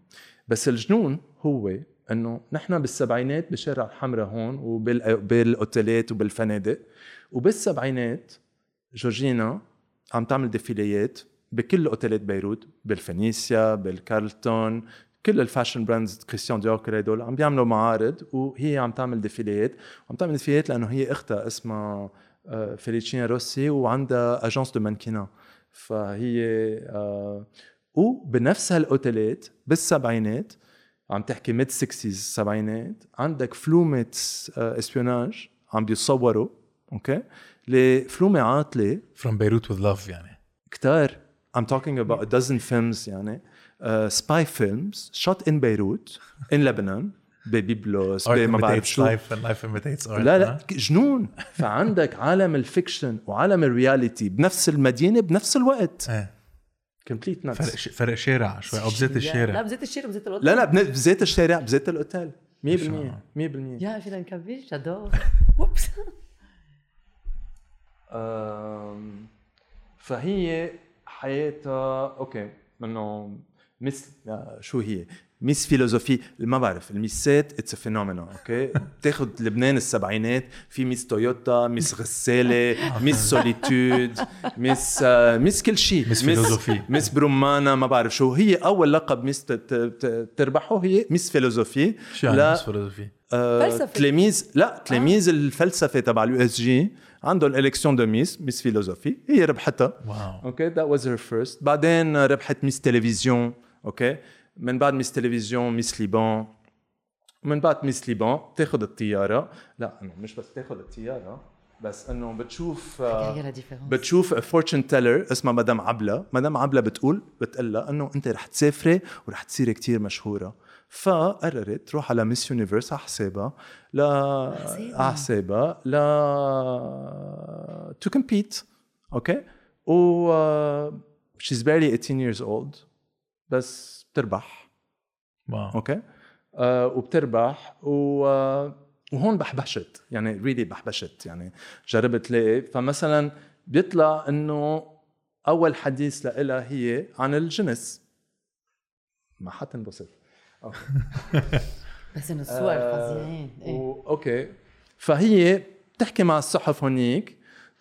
بس الجنون هو إنه نحن بالسبعينات بشارع الحمراء هون وبالاوتيلات وبالفنادق. وبالسبعينات جورجينا عم تعمل ديفيليات بكل أوتيلات بيروت بالفينيسيا بالكارلتون كل ال fashion brands كريستيان ديور هدول عم بيعملوا معارض وهي عم تعمل ديفيليات. وعم تعمل ديفيليات لأنه هي أختها اسمها آه، فيليتشينا روسي وعندها agence de mannequins. فهي آه، وبنفس هالاوتيلات بالسبعينات عم تحكي mid 60 السبعينات عندك فلومة espionnage عم بيصوروا okay؟ لفلومة عاطلة. From Beirut with love يعني. كتار. I'm talking about a dozen films يعني. uh, spy films shot in Beirut in Lebanon. ببيبلوس ما بعرف شو. life and life imitates art لا لا؟ جنون. فعندك عالم ال fiction وعالم ال reality بنفس المدينة بنفس الوقت. complete فرق it's ش- فرق شارع شوي أو بزيت لا الشارع. بزيت الشارع بزيت الاوتيل لا لا بزيت الشارع بزيت الأوتيل. 100% 100% يا فينا نكمل j'adore oops فهي حياتها okay إنه Miss yeah شو هي؟ Miss Philosophie ما بعرف الميسات it's phenomena okay بتاخذ لبنان السبعينات في Miss تويوتا Miss غسالة Miss Solitude Miss آه، Miss كل شيء. Miss Philosophie. Miss برومانا ما بعرف شو. هي أول لقب Miss ت- ت- ت- تربحه هي Miss Philosophie شو يعني philosophie آه، فلسفة. تلاميذ لا تلاميذ الفلسفة تبع ال USJ عندهم ال élection de Miss Miss Philosophie هي ربحتها. wow. okay that was her first بعدين ربحت Miss تلفزيون okay من بعد Miss تلفزيون Miss Liban من بعد Miss Liban بتاخذ الطيارة. لا إنه مش بس تاخذ الطيارة بس إنه بتشوف آه، بتشوف fortune teller اسمها مدام عبلة. مدام عبلة بتقول بتقلها إنه أنت رح تسافري ورح تصيري كتير مشهورة. فقررت تروح على Miss Universe على حسابها ل. على حسابها ل to compete okay؟ و she's barely 18 years old. بس بتربح. wow. okay؟ آه وبتربح و آه، وهون بحبشت. يعني really بحبشت. يعني جربت لاقي فمثلا بيطلع إنه أول حديث لها هي عن الجنس. ما حتنبسط. <laughs> بس إنه الصور فظيعين. إيه. و... okay. فهي بتحكي مع الصحف هونيك.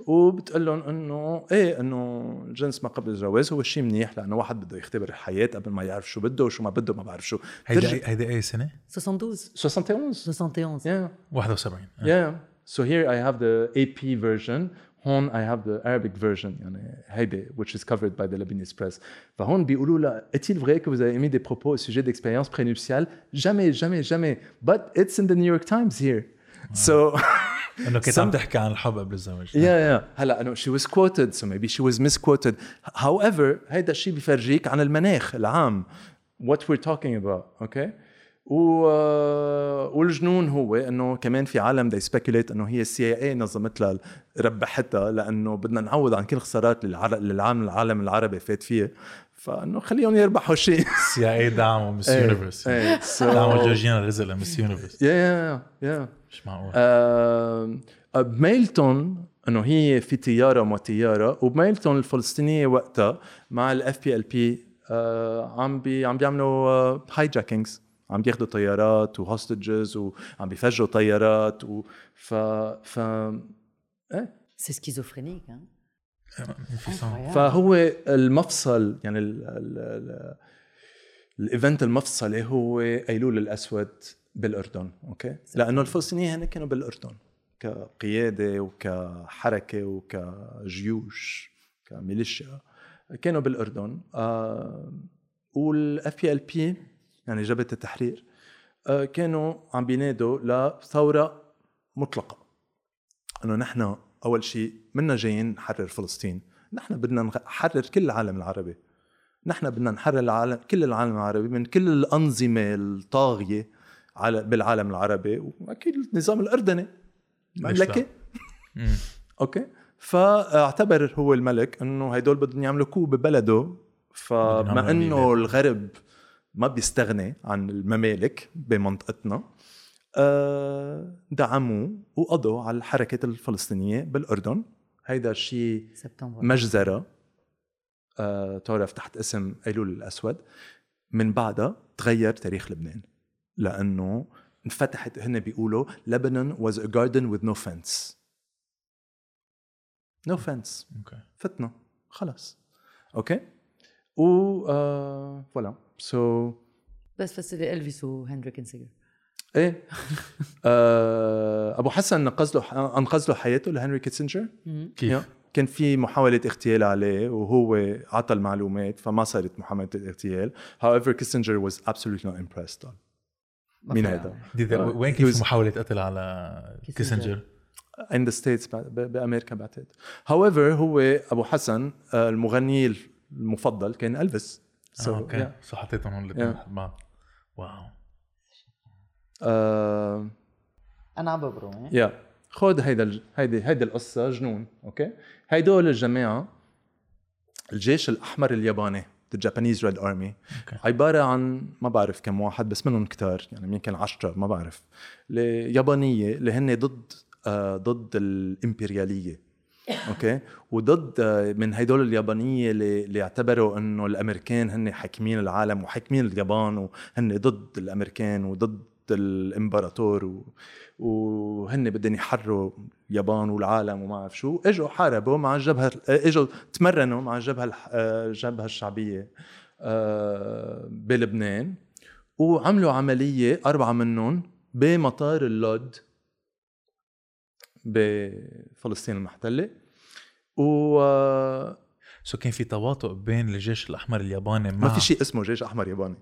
وبتقول لهم إنه إيه إنه الجنس ما قبل الجواز هو شيء منيح لأنه واحد بده يختبر الحياة قبل ما يعرف شو بده وشو ما بده ما بعرف شو. هيدا هيدا أي سنة؟ 72 71 71 71 yeah so here I have the AP version هون I have the Arabic version يعني هيدي which is covered by the Lebanese press فهون بيقولوا لها est-il vrai que vous avez émis des propos au sujet d'expérience prénuptiale jamais jamais jamais. But it's in the new york <laughs> إنه كنت عم تحكي عن الحب قبل الزواج yeah, yeah. هلا إنه she was quoted so maybe she was misquoted. However هيدا الشيء بيفرجيك عن المناخ العام what we're talking about okay و... والجنون هو إنه كمان في عالم they speculate إنه هي ال CIA نظمت لها ربحتها لأنه بدنا نعوض عن كل الخسارات اللي العالم العربي فات فيها فانه خليهم يربحوا شيء. <laughs> CIA دعموا Miss إيه، Universe إيه، so- دعموا جورجينا رزق ل Miss Universe yeah yeah yeah مش معقول. آه، بميلتون إنه هي في طيارة مو طيارة وبميلتون الفلسطينية وقتها مع ال PFLP عم بي عم بيعملوا hijackings عم بياخذوا طيارات و hostages وعم بيفجروا طيارات و ف ف c'est schizophrénique انفصام. فهو المفصل يعني ال ال ال ال event المفصلي هو أيلول الأسود بالأردن okay؟ لأنه الفلسطينيين هن كانوا بالأردن كقيادة وكحركة وكجيوش كميليشيا كانوا بالأردن. آه وال PFLP يعني جبهه التحرير آه كانوا عم بينادوا لثورة مطلقة. إنه نحن أول شيء منا جايين نحرر فلسطين. نحن بدنا نحرر كل العالم العربي. نحن بدنا نحرر العالم كل العالم العربي من كل الأنظمة الطاغية على بالعالم العربي وأكيد النظام الأردني. مملكة. مم. <laughs> أوكي. فأعتبر هو الملك إنه هدول بدهم يعملوا كو ببلده. فما إنه. الغرب ما بيستغني عن الممالك بمنطقتنا آه، دعموه وقضوا على الحركة الفلسطينية بالأردن. هيدا الشيء سبتمبر. مجزرة. آه، تعرف تحت اسم أيلول الأسود. من بعدها تغير تاريخ لبنان لأنه انفتحت هن بيقولوا Lebanon was a garden with no fence. No fence. okay فتنا خلص okay؟ و آه voilà so بس فسري الفيس وهنري كيسنجر إيه <laughs> آه أبو حسن نقذ له أنقذ له حياته لهنري كيسنجر كيف؟ كان في محاولة اغتيال عليه وهو عطى المعلومات فما صارت محاولة الاغتيال however Kissinger was absolutely not impressed مين هذا؟ the- آه. وين كان في محاولة قتل على كيسنجر. كيسنجر؟ in the states ب- ب- بأمريكا بعتقد however هو أبو حسن آه، المغني المفضل كان ألفيس آه، okay yeah. so حطيتهم هون الاثنين Yeah. مع بعض wow آه أنا عم ببرو إيه؟ yeah خذ هيدا هيدي هيدي القصة جنون okay هيدول الجماعة الجيش الأحمر الياباني the Japanese Red Army okay. عبارة عن ما بعرف كم واحد بس منهم كتار يعني يمكن عشرة ما بعرف اللي يابانية اللي هن ضد آه ضد الإمبريالية okay وضد آه، من هدول اليابانية اللي اعتبروا إنه الأمريكان هن حاكمين العالم وحاكمين اليابان وهن ضد الأمريكان وضد الامبراطور و... وهن بدهم يحرروا اليابان والعالم وما اعرف شو. إجوا حاربوا مع الجبهة إجوا تمرنوا مع الجبهة آه، الجبهة الشعبية آه، بلبنان وعملوا عملية أربعة منهم بمطار اللود بفلسطين المحتلة. و آه، so كان في تواطؤ بين الجيش الأحمر الياباني مع ما في شيء اسمه جيش أحمر ياباني.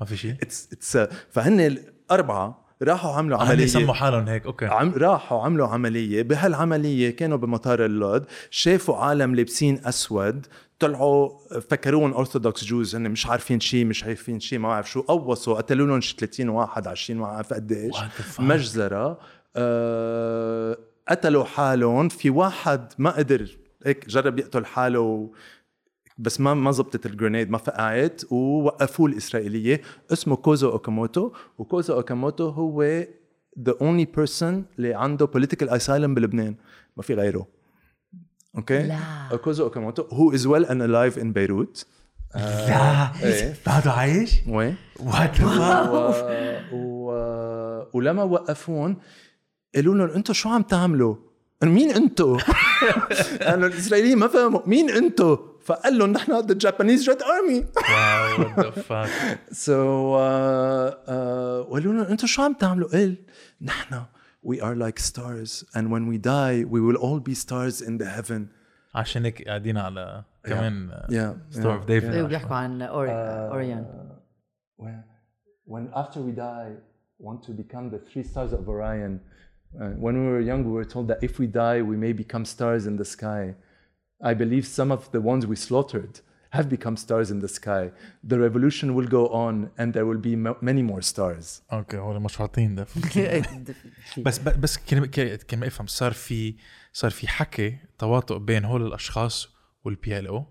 ما في شيء. it's it's فهن الأربعة راحوا عملوا عملية عملية. سموا حالهم هيك okay. عم راحوا عملوا عملية. بهالعملية كانوا بمطار اللود شافوا عالم لابسين أسود طلعوا فكروهم أرثوذكس Jews هن مش عارفين شيء مش عارفين شيء ما بعرف شو قوصوا قتلوا لهم شي 30 واحد 20 ما بعرف قديش؟ مجزرة. آه قتلوا حالهم. في واحد ما قدر هيك جرب يقتل حاله بس ما ما زبطت ال grenade ما فقعت ووقفوه الإسرائيلية اسمه كوزو أوكاموتو وكوزو أوكاموتو هو the only person اللي عنده political asylum بلبنان ما في غيره okay لا. كوزو أوكاموتو who is well and alive in بيروت لا إيه بعده عايش؟ وين what. ولما وقفون قالوا لهم أنتم شو عم تعملوا؟ <laughs> قالوا مين أنتم؟ لأنه الاسرائيليين ما فهموا مين أنتم؟ فقال لهم نحن ذا جابانيز ريد ارمي واو وات ذا فاك سو وقالوا لهم انتم شو عم تعملوا؟ قال نحن we are like stars and when we die we will all be stars in the heaven عشان هيك قاعدين على كمان yeah ستار اوف ديفيد ايه بيحكوا عن أوري... آه، اوريان when, when after we die want to become the three stars of Orion. Uh, when we were young, we were told that if we die, we may become stars in the sky. I believe some of the ones we slaughtered have become stars in the sky. The revolution will go on, and there will be many more stars. okay هو مش عاطين ده <laughs> بس بس بس كلمة كلمة افهم صار في صار في حكي تواطؤ بين هول الأشخاص وال PLO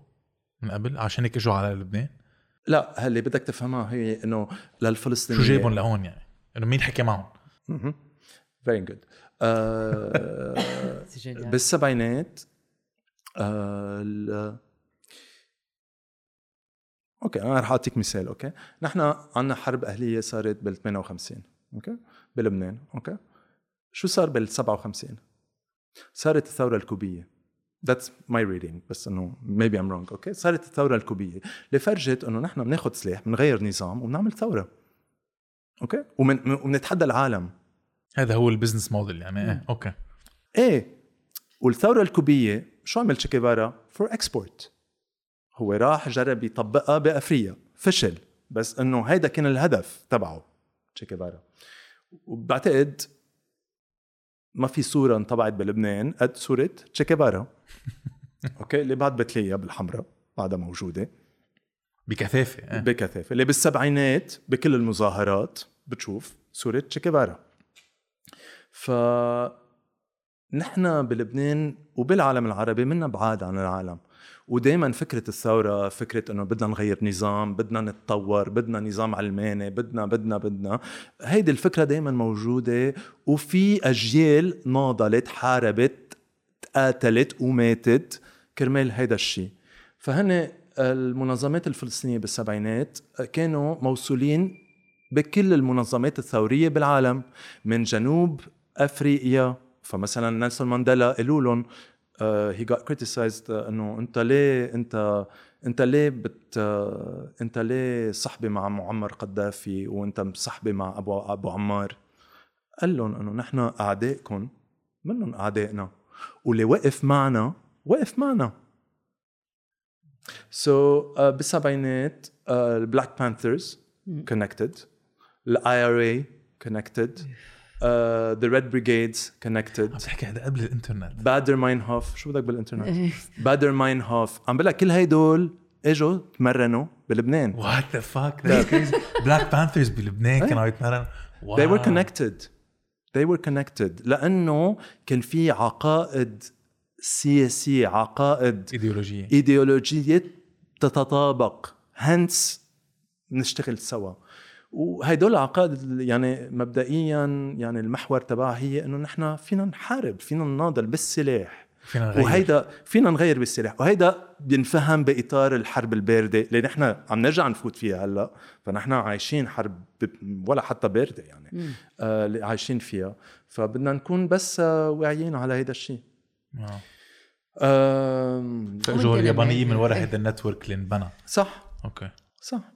من قبل عشان هيك اجوا على لبنان؟ لا اللي بدك تفهمها هي إنه شو للفلسطينيين جايبهم لهون يعني؟ إنه مين حكى معهم؟ very good <laughs> بالسبعينات آه، okay أنا رح أعطيك مثال okay؟ نحن عندنا حرب أهلية صارت بال 58 okay؟ بلبنان okay؟ شو صار بال 57 صارت الثورة الكوبية. That's my reading بس إنه maybe I'm wrong okay؟ صارت الثورة الكوبية. اللي فرجت إنه نحن بناخذ سلاح بنغير نظام وبنعمل ثورة okay؟ ومن وبنتحدى العالم. هذا هو ال business model يعني إيه okay. إيه والثورة الكوبية شو عمل تشي جيفارا for export هو راح جرب يطبقها بأفريقيا. فشل. بس إنه هيدا كان الهدف تبعه تشي جيفارا وبعتقد ما في صورة انطبعت بلبنان. قد صورة تشي جيفارا <laughs> okay؟ اللي بعد بتلاقيها بالحمراء بعدها موجودة. بكثافة إيه. بكثافة. اللي بالسبعينات بكل المظاهرات بتشوف صورة تشيكيفارا ف نحن بلبنان وبالعالم العربي منا بعاد عن العالم. ودائما فكرة الثورة فكرة إنه بدنا نغير نظام بدنا نتطور بدنا نظام علماني بدنا بدنا بدنا هيدي الفكرة دائما موجودة وفي أجيال ناضلت حاربت تقاتلت وماتت. كرمال هيدا الشيء. فهن المنظمات الفلسطينية بالسبعينات كانوا موصولين بكل المنظمات الثورية بالعالم من جنوب أفريقيا فمثلا نيلسون مانديلا قالوا لهم he got criticized إنه أنت ليه أنت أنت ليه but أنت ليه صحبة مع معمر قذافي وأنت مصحبه مع أبو أبو عمار؟ قال لهم إنه نحن أعدائكم منهم أعدائنا. واللي وقف معنا وقف معنا. so so, uh, بالسبعينات ال Black Panthers connected ال IRA connected the Red Brigades عم connected تحكي هذا قبل الإنترنت. بادر ماينهوف شو بدك بالإنترنت؟ بادر ماينهوف عم بقول لك كل هيدول إجوا تمرنوا بلبنان. what the fuck Black Panthers بلبنان كانوا يتمرنوا. They were connected. They were connected. لأنه كان في عقائد سياسية عقائد إيديولوجية. إيديولوجية تتطابق. هنس نشتغل سوا. وهدول العقائد يعني مبدئيا يعني المحور تبعها هي إنه نحن فينا نحارب فينا نناضل بالسلاح. فينا نغير. وهيدا فينا نغير بالسلاح. وهيدا بينفهم بإطار الحرب الباردة اللي نحن عم نرجع نفوت فيها هلأ. فنحن عايشين حرب ولا حتى باردة يعني. آه اللي عايشين فيها. فبدنا نكون بس آه واعيين على هيدا الشيء. آه. اليابانيين من ورا إيه. هذا ال network اللي انبنى. صح. okay. صح.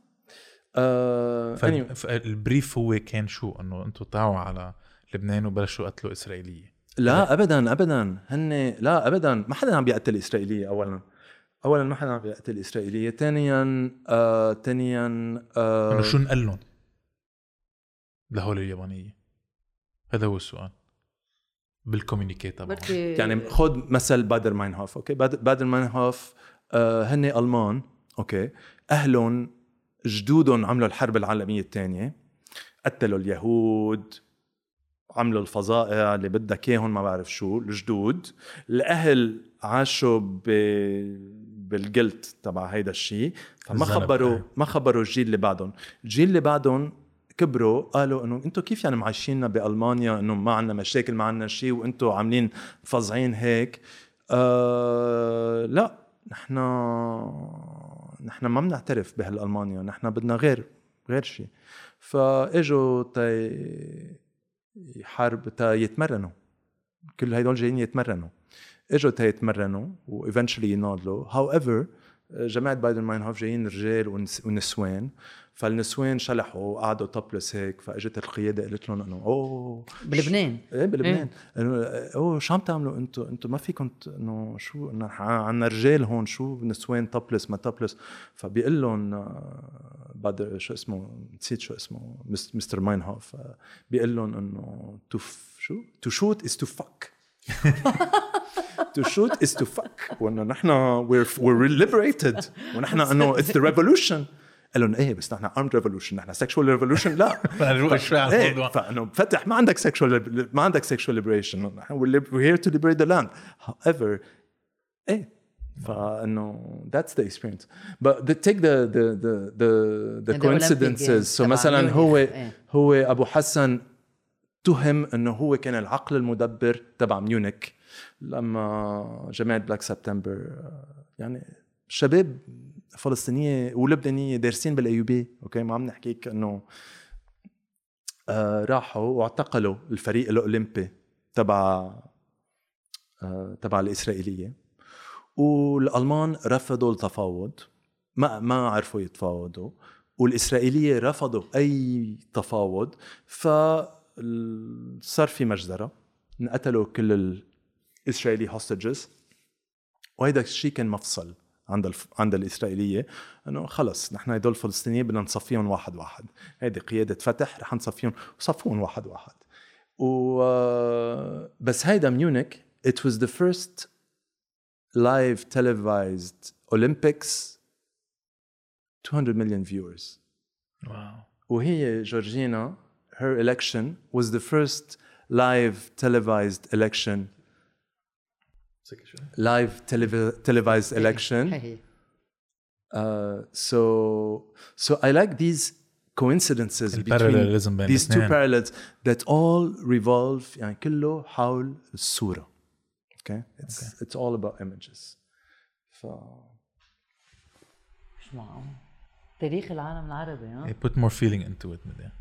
آه anyway. فال brief هو كان شو إنه أنتم طلعوا على لبنان وبلشوا قتلوا إسرائيلية. لا ابدا ابدا. هن لا ابدا. ما حدا عم بيقتل إسرائيلية اولا. اولا ما حدا عم بيقتل إسرائيلية. ثانيا آه ثانيا آه إنه شو نقول لهم؟ لهول اليابانية. هذا هو السؤال. بال communiqué تبعهم. يعني خذ مثل بادر ماينهوف okay؟ باد- بادر ماينهوف آه هن ألمان okay؟ أهلهم جدودهم عملوا الحرب العالمية الثانية قتلوا اليهود عملوا الفظائع اللي بدك إياهم ما بعرف شو الجدود. الأهل عاشوا ب... بالجلت تبع هيدا الشيء. فما خبروا إيه. ما خبروا الجيل اللي بعدهم. الجيل اللي بعدهم كبروا قالوا إنه أنتم كيف يعني معيشيننا بألمانيا؟ إنه ما عندنا مشاكل ما عندنا شيء وأنتم عاملين فظعين هيك. آه لا نحن نحن ما بنعترف بهالالمانيا نحن بدنا غير غير شيء فإجوا تي يحارب تا يتمرنوا. كل هدول جايين يتمرنوا. إجوا تا يتمرنوا و eventually يناضلوا. هاو جماعة بادر ماينهوف جايين رجال ونس- ونسوان. فالنسوان شلحوا قعدوا topless هيك فاجت القيادة قالت لهم إنه أوه بلبنان. إيه بلبنان. إنه أوه شو عم تعملوا؟ أنتم أنتم ما فيكم إنه شو إنه عندنا رجال هون شو نسوان topless ما topless فبيقول لهم آه، بعد شو اسمه نسيت شو اسمه مس- مستر ماينهوف آه، بيقول لهم إنه تو شو؟ تو شوت از تو فك to shoot is to fuck. وإنه نحن we're we're liberated. <laughs> ونحن إنه it's the revolution. قال إيه بس نحن armed revolution نحن sexual revolution لا. فروق شوي على الموضوع. فانه فتح ما عندك sexual ما عندك sexual liberation نحن we're here to liberate the land however إيه فإنه that's the experience بس take the the the the coincidences so مثلا هو هو أبو حسن اتهم إنه هو كان العقل المدبر تبع Munich لما جمعت Black September يعني شباب فلسطينية ولبنانية دارسين بال AUB okay؟ ما عم نحكيك إنه آه راحوا واعتقلوا الفريق الأولمبي تبع آه تبع الإسرائيلية. والألمان رفضوا التفاوض. ما ما عرفوا يتفاوضوا. والإسرائيلية رفضوا أي تفاوض. ف صار في مجزرة. انقتلوا كل الاسرائيلي هوستجز وهيدا الشيء كان مفصل. عند الف... عند الإسرائيلية إنه خلص نحن هدول الفلسطينيين بدنا نصفيهم واحد واحد. هيدي قيادة فتح رح نصفيهم وصفوهم واحد واحد. و بس هيدا ميونيك it was the first live televised Olympics 200 million viewers. واو وهي جورجينا her election was the first live televised election live televi- televised election <laughs> هي هي. uh, so so I like these coincidences between الباراليزم بين these two الاثنين parallels that all revolve يعني كله حول الصورة okay it's Okay. it's all about images ف مش معقول تاريخ العالم العربي ها put more feeling into it مدام.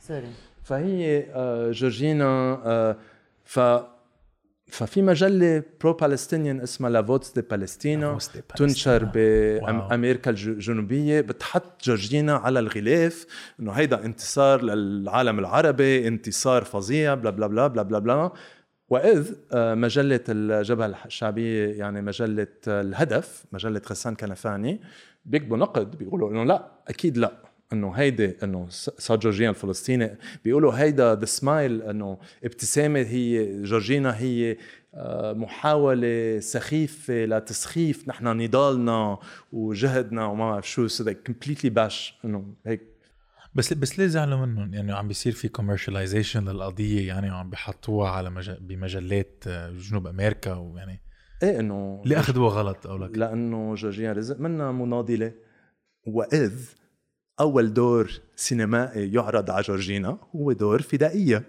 سوري فهي آه، جورجينا آه، ف ففي مجلة pro-Palestinian اسمها La Voz de Palestina تنشر. بأمريكا الجنوبية بتحط جورجينا على الغلاف انه هيدا انتصار للعالم العربي انتصار فظيع بلا بلا بلا بلا بلا بلا وإذ مجلة الجبهة الشعبية يعني مجلة الهدف مجلة غسان كنفاني بيكتبوا نقد بيقولوا انه لا أكيد لا إنه هيدي إنه صار جورجينا الفلسطيني بيقولوا هيدا ذا سمايل إنه ابتسامة هي جورجينا هي آه، محاولة سخيفة لتسخيف نحن نضالنا وجهدنا وما بعرف شو so completely bash إنه هيك. بس بس ليه زعلوا منهم؟ يعني عم بيصير في commercialization للقضية يعني وعم بيحطوها على مج... بمجلات آه، جنوب أمريكا ويعني إيه إنه ليه أخذوها غلط أو لك؟ لأنه جورجينا رزق منا مناضلة. وإذ أول دور سينمائي يعرض على جورجينا هو دور فدائية.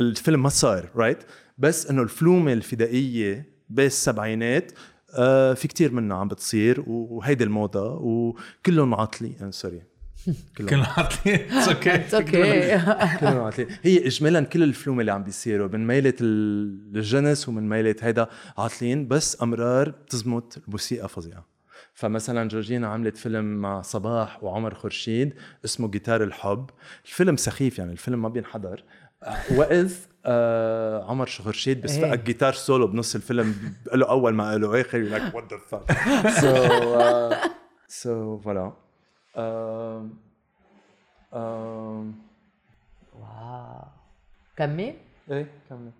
الفيلم ما صار right بس إنه الفلومة الفدائية بالسبعينات آه في كتير منها عم بتصير وهيدي الموضة وكلهم عاطلين sorry حاطين it's okay it's okay كلهم عاطلين <laughs> <laughs> <laughs> هي اجمالا كل الفلوم اللي عم بيصيروا من ميلة ال- الجنس ومن ميلة هيدا عاطلين بس أمرار بتزمت الموسيقى فظيعة. فمثلا جورجينا عملت فيلم مع صباح وعمر خورشيد اسمه جيتار الحب. الفيلم سخيف يعني الفيلم ما بينحضر. <laughs> وإذ آه عمر خورشيد بيسبقك إيه. guitar solo بنص الفيلم له أول ما له اخر لك what the fuck so so voilà wow. كمل؟ إيه كمل.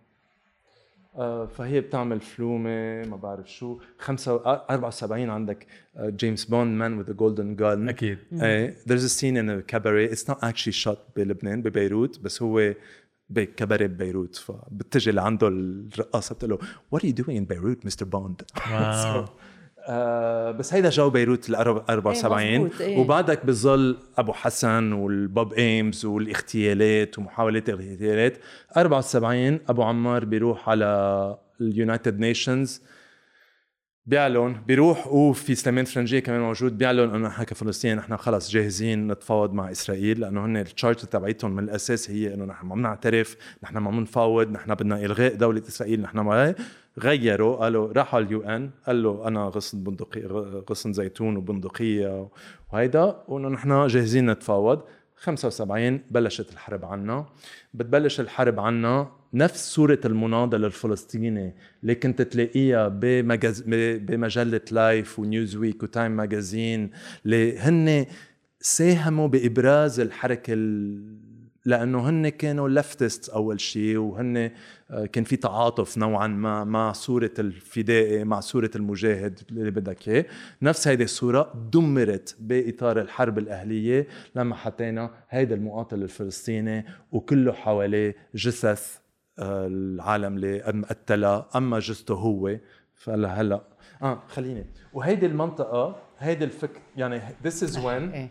فهي بتعمل فلومة ما بعرف شو. خمسة آه، 74 عندك آه، جيمس بوند Man with Golden Gun أكيد. there's a scene in a cabaret. It's not actually shot بلبنان ببيروت بس هو بكباريه ببيروت فبتجي لعنده الرقاصة بتقول له what are you doing in Beirut Mr. Bond? <laughs> wow. آه بس هيدا جو بيروت ال 74 إيه إيه. وبعدك بظل أبو حسن والبوب إيمز والاغتيالات ومحاولات الاغتيالات 74 أبو عمار بيروح على ال United Nations. بيعلن بيروح وفي سليمان فرنجيه كمان موجود. بيعلن إنه نحن كفلسطين نحن خلص جاهزين نتفاوض مع إسرائيل لأنه هن التشارت تبعيتهم من الأساس هي إنه نحن ما بنعترف نحن ما بنفاوض نحن بدنا إلغاء دولة إسرائيل نحن ما غيروا قالوا راحوا ال UN قال له أنا غصن بندقية غصن زيتون وبندقية وهيدا وإنه نحن جاهزين نتفاوض. 75 بلشت الحرب عنا. بتبلش الحرب عنا نفس صورة المناضل الفلسطيني اللي كنت تلاقيها بمجز... بمجلة لايف ونيوز ويك و Time Magazine اللي هن ساهموا بإبراز الحركة ال... لأنه هن كانوا لفتست أول شيء وهن آه، كان في تعاطف نوعا ما مع صورة الفدائي مع صورة المجاهد اللي بدك إياه. نفس هيدي الصورة دمرت بإطار الحرب الأهلية لما حطينا هيدا المقاتل الفلسطيني وكله حواليه جثث آه، العالم اللي قتلها. أما جثته هو فهلا هلا. آه خليني. وهيدي المنطقة هيدي الفكر يعني this is when إيه.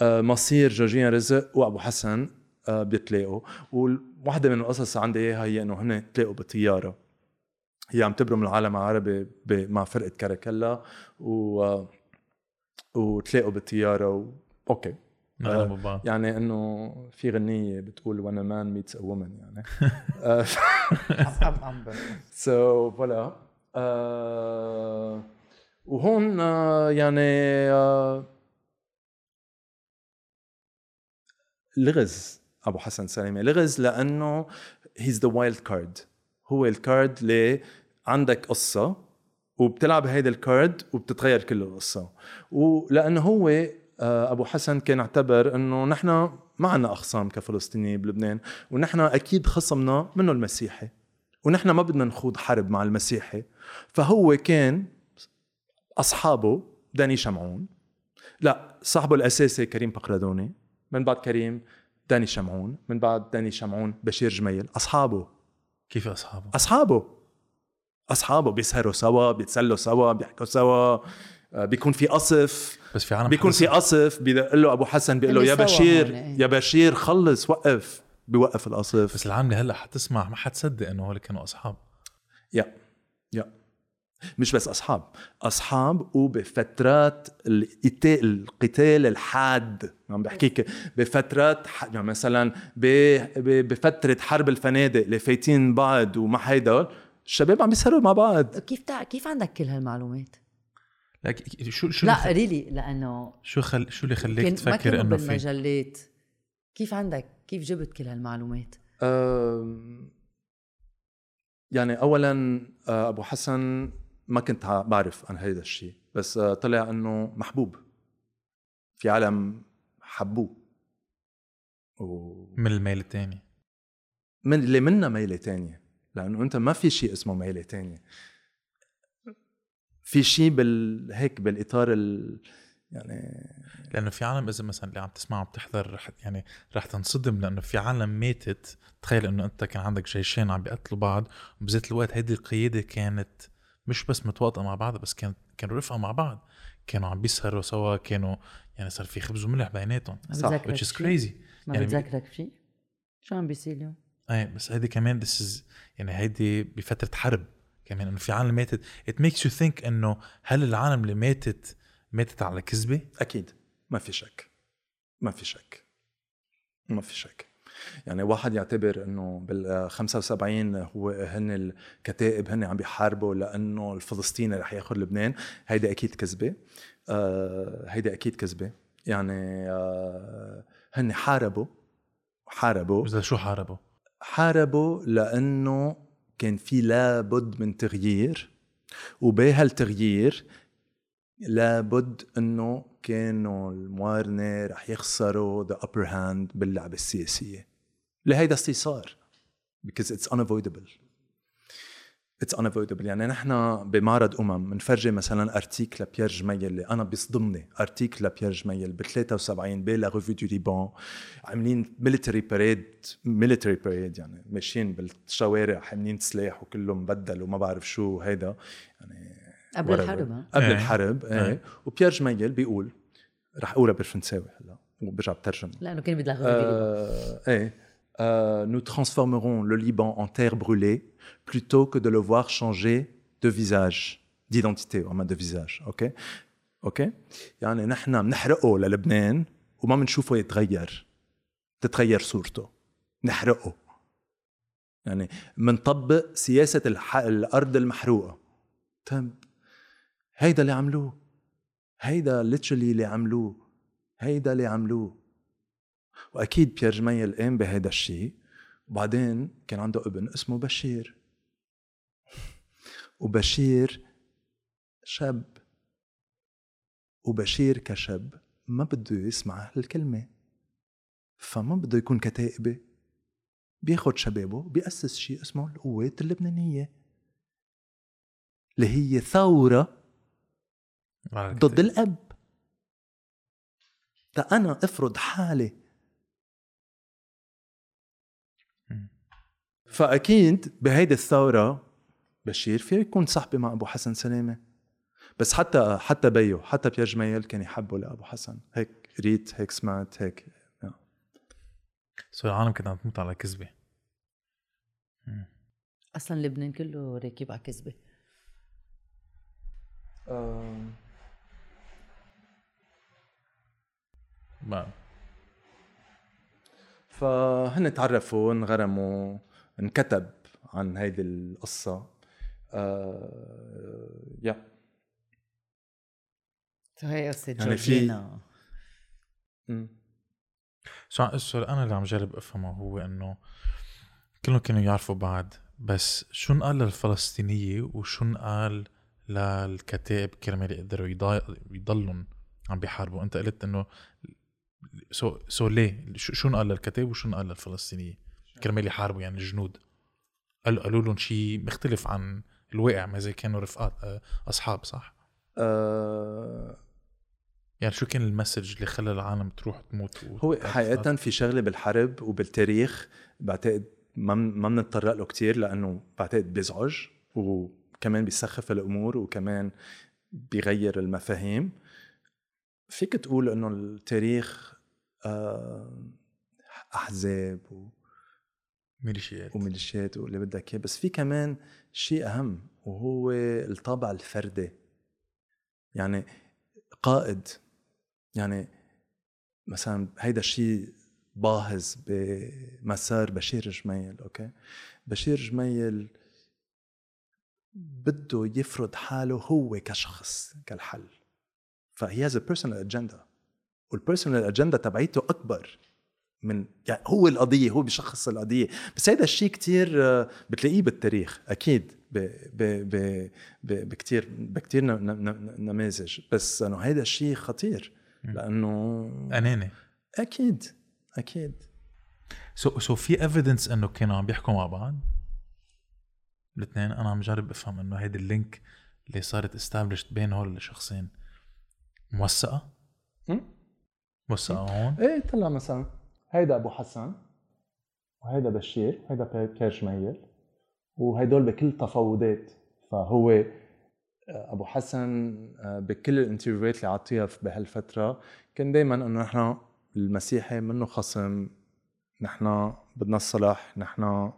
آه، مصير جورجينا رزق وأبو حسن بيتلاقوا. وواحدة من القصص عندي إياها هي إنه هن تلاقوا بطياره هي عم تبرم العالم العربي ب- مع فرقة كاراكلا و آه، وتلاقوا بالطيارة و... okay. بعض يعني إنه في غنية بتقول when a man meets a woman يعني. آه، so voilà آه، وهون آه، يعني آه، لغز. أبو حسن سلامه لغز لأنه he's the wild card هو ال card اللي عندك قصة وبتلعب هيدا ال card وبتتغير كل القصة. ولأنه هو آه، أبو حسن كان اعتبر إنه نحن ما عنا اخصام كفلسطينيين بلبنان ونحن أكيد خصمنا منه المسيحي ونحن ما بدنا نخوض حرب مع المسيحي. فهو كان أصحابه داني شمعون لا صاحبه الأساسي كريم بقردوني من بعد كريم داني شمعون من بعد داني شمعون بشير جميل. أصحابه. كيف أصحابه؟ أصحابه. أصحابه. بيسهروا سوا بيتسلوا سوا بيحكوا سوا. آه، بيكون في قصف. بس في عالم بيكون في قصف بيقول له أبو حسن بيقول له يا بشير إيه. يا بشير خلص وقف. بيوقف القصف. بس العاملة هلأ حتسمع ما حتصدق إنه هول كانوا أصحاب. يا يا. مش بس أصحاب أصحاب وبفترات القتال القتال الحاد عم بحكيك بفترات ح- يعني مثلا ب- ب- بفترة حرب الفنادق اللي فايتين بعض ومع هيدا الشباب عم بيسهروا مع بعض كيف تع... كيف عندك كل هالمعلومات؟ لك شو شو لا. ريلي لأنه شو خل... شو اللي خليك تفكر إنه في بالمجلات كيف عندك كيف جبت كل هالمعلومات؟ أم، يعني اولا آه، أبو حسن ما كنت بعرف عن هيدا الشيء. بس آه، طلع إنه محبوب. في عالم حبوه. ومن من الميل الثاني اللي منا ميلة تانية. لأنه أنت ما في شيء اسمه ميلة تانية. في شيء بال هيك بالإطار ال يعني لأنه في عالم إذا مثلا اللي عم تسمع وبتحضر رح يعني رح تنصدم لأنه في عالم ماتت. تخيل إنه أنت كان عندك جيشين عم بيقتلوا بعض. وبذات الوقت هيدي القيادة كانت مش بس متواطئة مع بعض بس كانت كانوا رفقة مع بعض. كانوا عم بيسهروا سوا كانوا يعني صار في خبز وملح بيناتهم. صح، which is crazy. ما يعني- بتذكرك شيء؟ شو عم بيصير اليوم؟ إيه بس هيدي كمان this is يعني هيدي بفترة حرب كمان إنه في عالم ماتت. It makes you think إنه هل العالم اللي ماتت ماتت على كذبة؟ أكيد. ما في شك. ما في شك. ما في شك. يعني واحد يعتبر إنه بال 75 هو هن الكتائب هن عم بيحاربوا لأنه الفلسطيني رح ياخذ لبنان. هيدي أكيد كذبة. آه هيدي أكيد كذبة. يعني آه هن حاربوا. حاربوا. بس شو حاربوا؟ حاربوا لأنه كان في لابد من تغيير. وبهالتغيير لابد إنه كانوا الموارنه رح يخسروا ذا upper hand باللعبة السياسية. لهيدا الشيء صار because it's unavoidable. It's unavoidable. يعني نحن بمعرض أمم بنفرجي مثلا article لبيير جميل اللي أنا بيصدمني article لبيير جميل ب 73 ب La Revue du Liban عاملين military parade military parade يعني ماشيين بالشوارع حاملين سلاح وكله مبدل وما بعرف شو هيدا يعني قبل. الحرب ها؟ قبل إيه. الحرب إيه إيه. وبيير جميل بيقول رح أقولها بالفرنساوي هلا وبرجع بترجم لأنه كان بدها Euh, eh, euh, nous transformerons le Liban en terre brûlée plutôt que de le voir changer de visage, d'identité, en de visage, ok? ok? يعني نحن بنحرقه للبنان وما بنشوفه يتغير تتغير صورته نحرقه يعني بنطبق سياسة الح... الأرض المحروقة طيب هيدا اللي عملوه. هيدا literally اللي عملوه. هيدا اللي عملوه. وأكيد بيير جميل قام بهذا الشيء وبعدين كان عنده ابن اسمه بشير. وبشير شاب. وبشير كشاب ما بده يسمع هالكلمة. فما بده يكون كتائبة. بياخد شبابه بيأسس شيء اسمه القوات اللبنانية. اللي هي ثورة ضد الأب. تا أنا أفرض حالي. مم. فأكيد بهيدي الثورة بشير في يكون صاحبي مع أبو حسن سلامة بس حتى حتى بيو حتى بيير جميل كان يحبه لأبو حسن. هيك ريت هيك سمعت هيك so العالم كانت عم تموت على كذبة. أصلا لبنان كله راكب على كذبة. ما فهن تعرفوا انغرموا انكتب عن هيدي القصة. آه يا. هي قصة يعني في- جورجينا. مم. سو السؤال أنا اللي عم جرب أفهمه هو إنه كلهم كانوا يعرفوا بعض بس شو انقال للفلسطينية وشو انقال للكتائب كرمال يقدروا يضلوا عم بيحاربوا؟ أنت قلت إنه so so ليه؟ شو شو انقال للكتائب وشو انقال للفلسطينية؟ كرمال يحاربوا يعني الجنود. قالوا قالوا لهم شيء مختلف عن الواقع ما زي كانوا رفقات آه، أصحاب صح؟ آه يعني شو كان ال message اللي خلى العالم تروح تموت هو حقيقة في شغلة بالحرب وبالتاريخ بعتقد ما من- ما بنتطرق له كتير لأنه بعتقد بيزعج وكمان بيسخف الأمور وكمان بيغير المفاهيم. فيك تقول إنه التاريخ آه، أحزاب و- ميليشيات. وميليشيات واللي بدك إياه بس في كمان شيء أهم وهو الطابع الفردي. يعني قائد يعني مثلا هيدا الشيء باهظ بمسار بشير جميل أوكي؟ بشير جميل بده يفرض حاله هو كشخص كالحل. ف he has personal agenda وال personal agenda تبعيته أكبر من يعني هو القضية هو بشخص القضية. بس هيدا الشيء كتير آه، بتلاقيه بالتاريخ أكيد ب ب ب ب بكتير بكتير ن- ن- ن- نماذج. بس إنه هيدا الشيء خطير. لأنه أناني. أكيد أكيد. so so في evidence إنه كانوا عم بيحكوا مع بعض؟ الاثنين. أنا عم جرب أفهم إنه هيدي ال link اللي صارت established بين هول الشخصين. موثقه مم. موثقه هون؟ إيه طلع مثلا. هيدا أبو حسن وهيدا بشير هيدا بي- بيير جميل وهيدول بكل تفاوضات. فهو آه، أبو حسن آه، بكل ال interview ات اللي عطيها بهالفترة كان دائما إنه نحن المسيحي منه خصم نحن بدنا السلاح نحن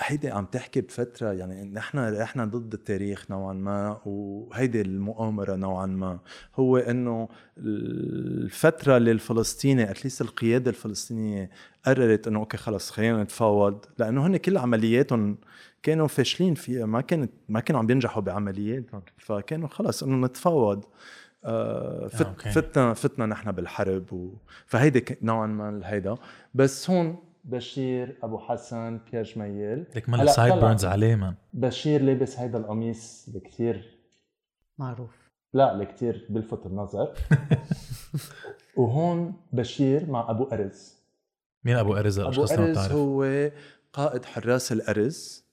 هيدي عم تحكي بفترة يعني نحن إحنا ضد التاريخ نوعا ما وهيدي المؤامرة نوعا ما. هو إنه الفترة اللي الفلسطيني اتليست القيادة الفلسطينية قررت إنه okay خلص خلينا نتفاوض. لأنه هن كل عملياتهم كانوا فاشلين فيها. ما كانت ما كانوا عم بينجحوا بعملياتهم. فكانوا خلص إنه نتفاوض. آه فت أوكي. فتنا فتنا نحن بالحرب و... فهيدي نوعا ما هيدا. بس هون بشير أبو حسن بيير جميل لك مال هلا سايد. بيرنز عليه من بشير لابس هيدا القميص اللي كثير معروف. لا اللي كثير بيلفت النظر. <laughs> وهون بشير مع أبو أرز. مين أبو أرز؟ أبو ما أرز هو قائد حراس الأرز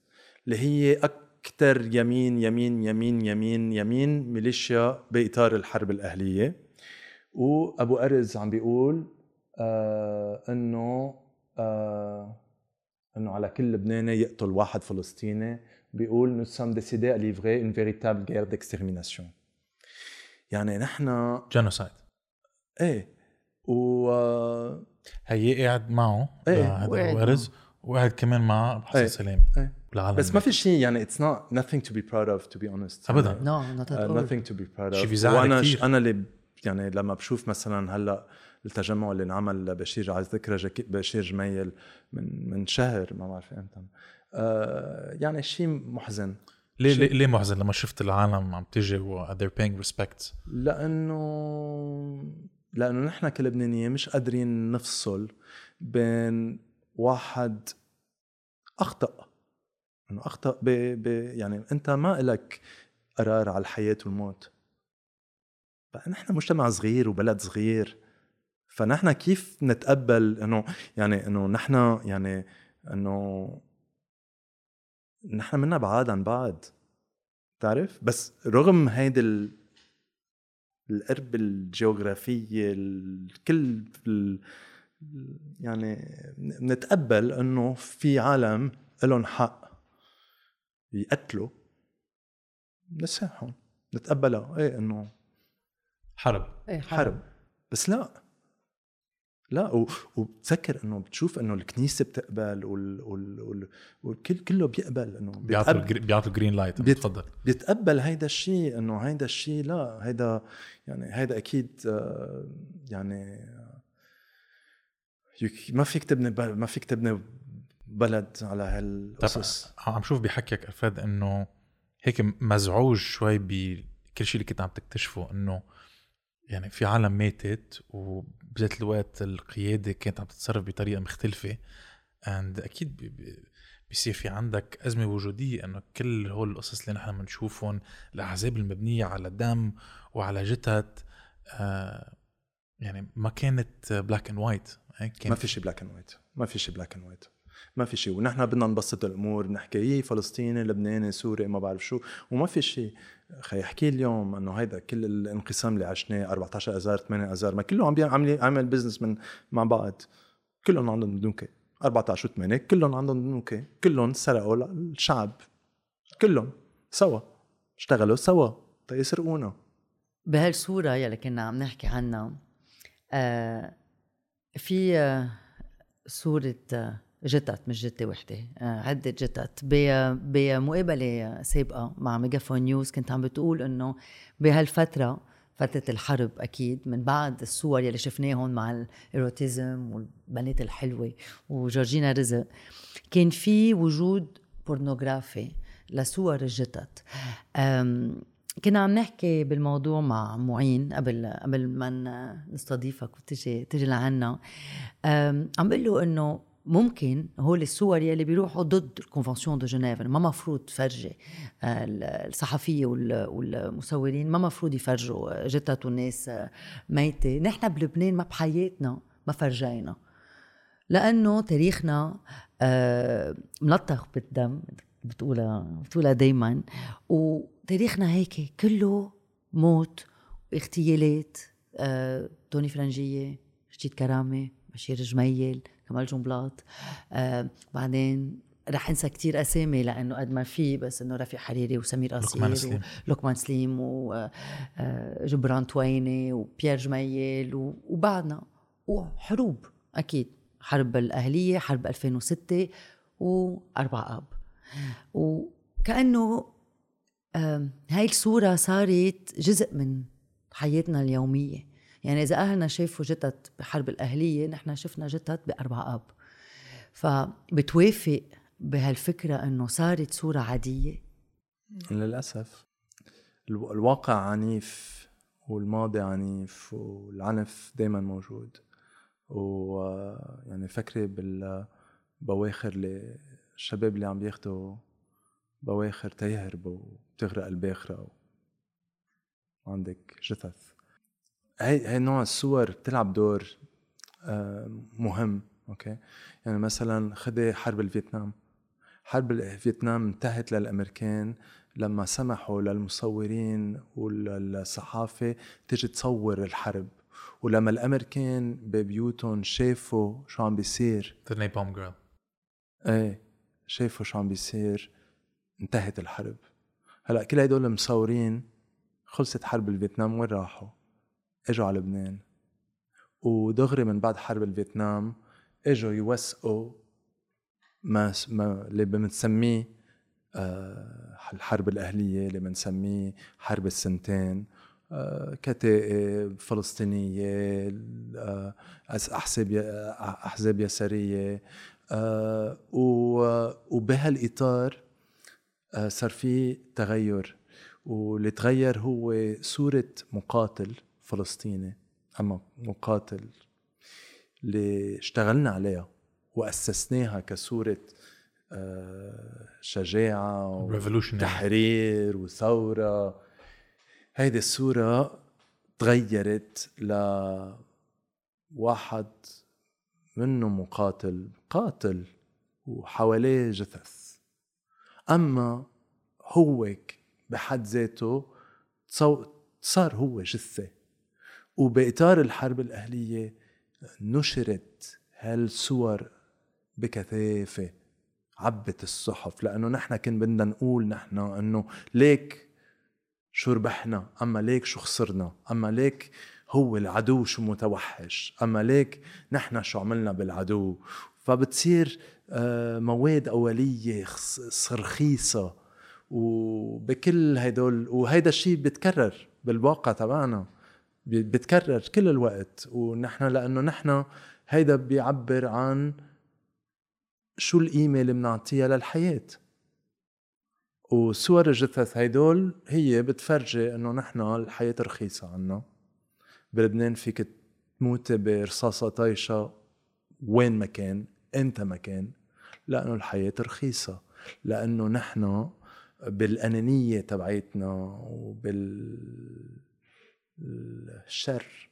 اللي هي أكثر يمين يمين يمين يمين يمين ميليشيا بإطار الحرب الأهلية. وأبو أرز عم بيقول آه إنه آه إنه على كل لبناني يقتل واحد فلسطيني بيقول nous sommes décidés à livrer une véritable guerre d'extermination يعني نحن جينوسايد إيه و آه، هي قاعد معه إيه، هذا وقعد ابو ارز وقعد كمان مع حسن إيه. سلامي إيه. والعالم بس ما في شيء يعني it's not nothing to be proud of to be honest أبداً. يعني no not uh, nothing to be proud of شي بيزعل وأنا كتير. ش- أنا اللي يعني لما بشوف مثلا هلأ التجمع اللي انعمل لبشير على ذكرى بشير جميل من من شهر ما بعرف إمتى. آه يعني شيء محزن. ليه ليه, ليه محزن لما شفت العالم عم تيجي و they're paying respect لأنه لأنه نحن كلبنانيين مش قادرين نفصل بين واحد أخطأ. إنه أخطأ ب... ب... يعني أنت ما لك قرار على الحياة والموت. فنحن مجتمع صغير وبلد صغير. فنحن كيف نتقبل إنه يعني إنه نحن يعني إنه نحن منا بعاد عن بعض؟ تعرف بس رغم هيدي ال... القرب الجغرافية الكل ال... يعني نتقبل إنه في عالم لهم حق يقتلوا نسامحهم نتقبلها. إيه إنه حرب. إيه، حرب. بس لا. لا. وبتذكر إنه بتشوف إنه الكنيسة بتقبل وال... وال... وال... والكل كله بيقبل إنه بيعطوا بيعطوا ال green light بيت- تفضل. بيتقبل هيدا الشيء إنه هيدا الشيء لا هيدا يعني هيدا أكيد آه، يعني آه، ما فيك تبني ما فيك تبني بلد على هالقصص. عم شوف بحكيك الفاد إنه هيك مزعوج شوي بكل شيء اللي كنت عم تكتشفه إنه يعني في عالم ماتت وبذات الوقت القيادة كانت عم تتصرف بطريقة مختلفة. and أكيد بي- بي- بيصير في عندك أزمة وجودية إنه كل هول القصص اللي نحن بنشوفهم الأحزاب المبنية على دم وعلى جثث آه يعني ما كانت black and white ما في شيء black and white ما في شيء black and white ما في شيء ونحن بدنا نبسط الأمور بنحكي هي فلسطيني لبناني سوري ما بعرف شو. وما في شيء خي أحكي اليوم إنه هيدا كل الانقسام اللي عشناه 14 اذار 8 اذار ما كله عم بيعمل عامل business من مع بعض. كلهم عندهم بنوكه 14 و8 كلهم عندهم بنوكه كلهم سرقوا الشعب. كلهم. سوا. اشتغلوا سوا. تيسرقونا بهالصورة يلي كنا عم نحكي عنها. آه في آه صورة آه جتت مش جتة وحدة. آه عدة جتت بمقابلة سابقة مع ميجافون نيوز كنت عم بتقول إنه بهالفترة فترة الحرب أكيد من بعد الصور يلي شفناهم مع ال érotisme والبنات الحلوة وجورجينا رزق كان في وجود pornographie لصور الجتت كنا عم نحكي بالموضوع مع معين قبل قبل ما نستضيفك وتجي تجي لعنا. عم بقول له إنه ممكن هول الصور يلي بيروحوا ضد ال convention de Genève ما مفروض تفرجي آه، ال- الصحفية وال- والمصورين ما مفروض يفرجوا جثث والناس آه، ميتة. نحن بلبنان ما بحياتنا ما فرجينا. لأنه تاريخنا آه، ملطخ بالدم بتقولها بتقولها دايما. وتاريخنا هيك كله موت واغتيالات آه، توني فرنجية رشيد كرامة بشير جميل. كمال جنبلاط آه، بعدين رح انسى كتير أسامي لأنه قد ما في بس إنه رفيق حريري وسمير قصير. لقمان سليم وجبران تويني وبيير جميل وبعدنا وحروب أكيد. حرب الأهلية حرب 2006 واربع آب. وكانه هاي الصورة صارت جزء من حياتنا اليومية. يعني إذا أهلنا شافوا جثث بحرب الأهلية نحن شفنا جثث بأربع أب. فبتوافق بهالفكرة إنه صارت صورة عادية؟ للأسف. الو- الواقع عنيف والماضي عنيف والعنف دايما موجود. و يعني فكري بالبواخر اللي الشباب اللي عم بياخدوا بواخر تيهربوا بتغرق الباخرة وعندك جثث. هي هي نوع الصور بتلعب دور آه، مهم okay؟ يعني مثلا خدي حرب الفيتنام. حرب الفيتنام انتهت للأمريكان لما سمحوا للمصورين والصحافه تيجي تصور الحرب. ولما الأمريكان ببيوتهم شافوا شو عم بيصير. The Napalm Girl إيه شافوا شو عم بيصير. انتهت الحرب. هلأ كل هدول المصورين خلصت حرب الفيتنام وين راحوا؟ إجوا على لبنان. ودغري من بعد حرب الفيتنام إجوا يوثقوا ما ما اللي بنسميه آه، الحرب الأهلية اللي بنسميه حرب السنتين آه، كتائب فلسطينية آه، أس- أحزاب ي- أحزاب يسارية آه، و- وبهالإطار آه، صار في تغير. واللي تغير هو صورة مقاتل. فلسطيني أما مقاتل اللي اشتغلنا عليها وأسسناها كصورة آه، شجاعة. وتحرير وثورة هيدي الصورة تغيرت لواحد منه مقاتل قاتل وحواليه جثث أما هو بحد ذاته صار هو جثة وبإطار الحرب الأهلية نشرت هالصور بكثافة عبت الصحف لأنه نحن كان بدنا نقول نحن أنه ليك شو ربحنا أما ليك شو خسرنا أما ليك هو العدو شو متوحش أما ليك نحن شو عملنا بالعدو. فبتصير آه، مواد أولية رخيصة وبكل هدول وهيدا الشيء بيتكرر بالواقع تبعنا. بيتكرر كل الوقت. ونحن لأنه نحن هيدا بيعبر عن شو القيمة اللي بنعطيها للحياة. وصور الجثث هيدول هي بتفرجي إنه نحن الحياة رخيصة عنا. بلبنان فيك تموتي برصاصة طايشة وين ما كان انت ما كان. لأنه الحياة رخيصة. لأنه نحن بالأنانية تبعيتنا وبالشر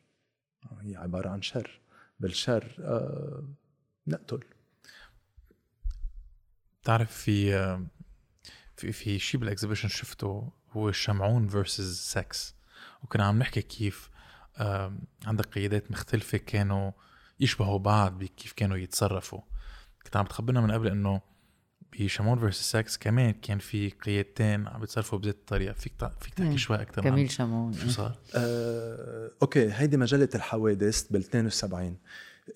هي عبارة عن شر. بالشر آه نقتل. بتعرف في في في شيء بال exhibition شفته هو الشمعون versus six وكنا عم نحكي كيف آه، عندك قيادات مختلفة كانوا يشبهوا بعض بكيف كانوا يتصرفوا. كنت عم تخبرنا من قبل إنه بشمعون versus six كمان كان في قيادتين عم بيتصرفوا بذات الطريقة. فيك. فيك تحكي شوي أكثر جميل شمعون شو صار؟ آه، okay هيدي مجلة الحوادث بال 72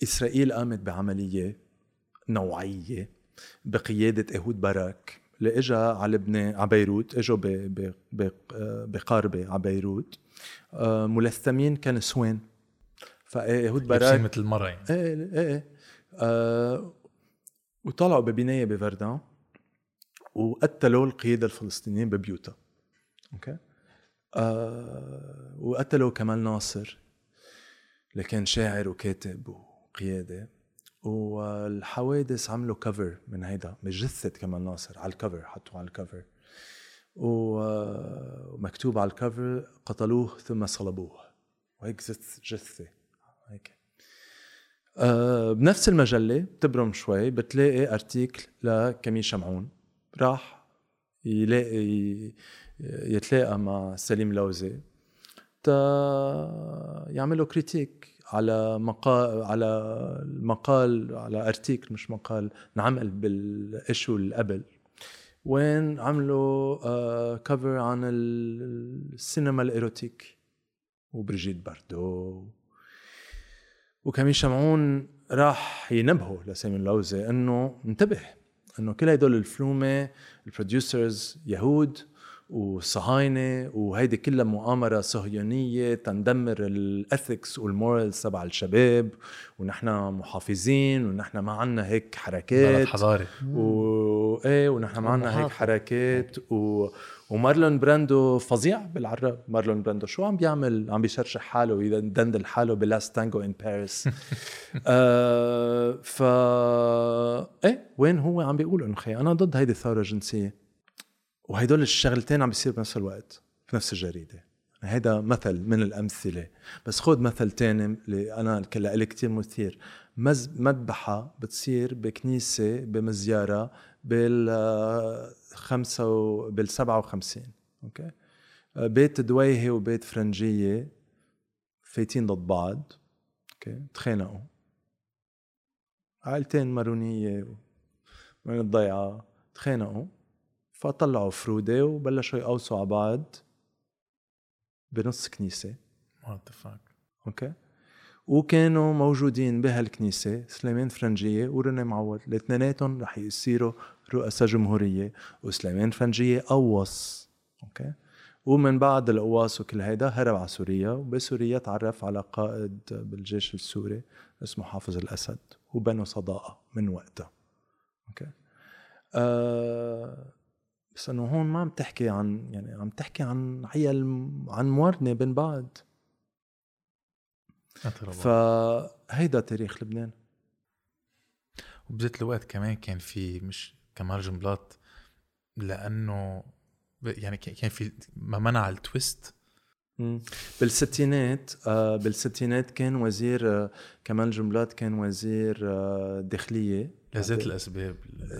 إسرائيل قامت بعملية نوعية بقيادة إيهود باراك. اللي اجى على لبنان على بيروت إجوا بقارب على بيروت. آه، ملثمين كنسوان فإيهود لابسين باراك مثل المرة يعني. إيه إيه إيه. آه وطلعوا ببناية بفردان وقتلوا القيادة الفلسطينيين ببيوتها. okay؟ آه وقتلوا كمال ناصر اللي كان شاعر وكاتب وقيادة. والحوادث عملوا cover من هيدا من جثة كمال ناصر على ال cover حطوه على ال cover ومكتوب على الكفر قتلوه ثم صلبوه. وهيك جث- جثة. هيك. بنفس المجلة بتبرم شوي بتلاقي أرتيكل لكميل شمعون. راح يلاقي يتلاقى مع سليم لوزي. تا يعملوا كريتيك على مقال على المقال على أرتيكل مش مقال انعمل بالايشو اللي قبل. وين عملوا آه كفر عن ال- السينما ال érotique. وبريجيت باردو وكميل شمعون راح ينبهوا لسامي اللوزي إنه انتبه إنه كل هدول الفلومة ال producers يهود وصهاينة وهيدي كلها مؤامرة صهيونية تندمر ال ethics وال morals تبع الشباب ونحن محافظين ونحن ما عنا هيك بلد حركات حضاري. و إيه ونحن معنا هيك ومحافظ. حركات. و... ومارلون براندو فظيع بالعرب. مارلون براندو شو عم بيعمل؟ عم بيشرشح حاله ويدندل حاله ب Last Tango in Paris آه ف إيه وين هو عم بيقول انه خي أنا ضد هيدي الثوره الجنسيه وهيدول الشغلتين عم بيصير بنفس الوقت في نفس الجريدة. هيدا مثل من الأمثلة. بس خذ مثل تاني اللي أنا لإلي كتير مثير. مز مذبحة بتصير بكنيسة بمزيارة بال خمسة. بال 57 أوكي؟ بيت دويهي وبيت فرنجية فايتين ضد بعض. أوكي؟ تخانقوا عائلتين مارونية من الضيعة؟ تخانقوا فطلعوا فرودة وبلشوا يقوصوا على بعض بنص كنيسة. what the أوكي وكانوا موجودين بهالكنيسة سليمان فرنجية ورينيه معوض. الاثنيناتهم رح يصيروا رؤساء جمهورية وسليمان فرنجية قوص. okay ومن بعد القواص وكل هيدا هرب على سوريا وبسوريا تعرف على قائد بالجيش السوري اسمه حافظ الأسد وبنوا صداقة من وقتها. okay آه بس إنه هون ما عم تحكي عن يعني عم تحكي عن عيال عن موارنه بين بعض. فهيدا تاريخ لبنان. وبذات الوقت كمان كان في مش كمال جنبلاط لأنه يعني كان كان في ما منع ال twist. بالستينات آه بالستينات كان وزير آه كمال جنبلاط كان وزير آه داخلية. لذات الأسباب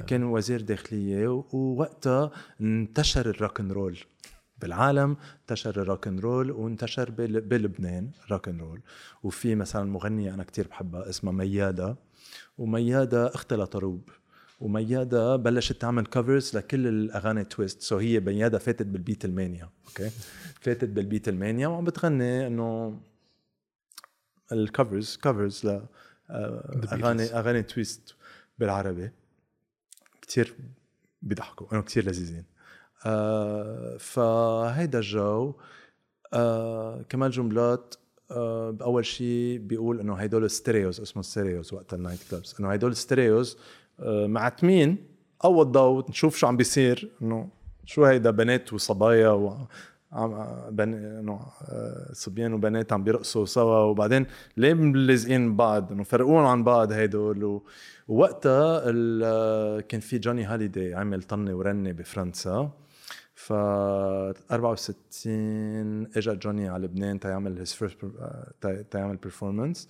كان وزير داخلية ووقتها انتشر ال rock roll بالعالم انتشر ال rock roll وانتشر بل- بلبنان rock and roll وفي مثلا مغنيه أنا كتير بحبها اسمها ميادة. وميادة اختها لطروب وميادة بلشت تعمل covers لكل الأغاني twist so هي ميادة فاتت بالبيت المانيا okay فاتت بالبيت المانيا وعم بتغني إنه ال covers covers ل آه، The Beatles. أغاني اغاني twist بالعربي. كتير بيضحكوا إنه كتير لذيذين. آه فهيدا الجو. آه كمال جنبلاط آه اول شيء بيقول إنه هيدول stereos اسمه stereos وقت ال night clubs إنه هيدول stereos آه معتمين اول ضوء نشوف شو عم بيصير. إنه شو هيدا بنات وصبايا و عم بن... إنه آه، صبيان وبنات عم بيرقصوا سوا. وبعدين ليه ملزقين بعض؟ إنه فرقوهم عن بعض هيدول و... آه، كان في جوني هاليدي عمل طنة ورنة بفرنسا. ف 64 اجى جوني على لبنان تيعمل his first تيعمل performance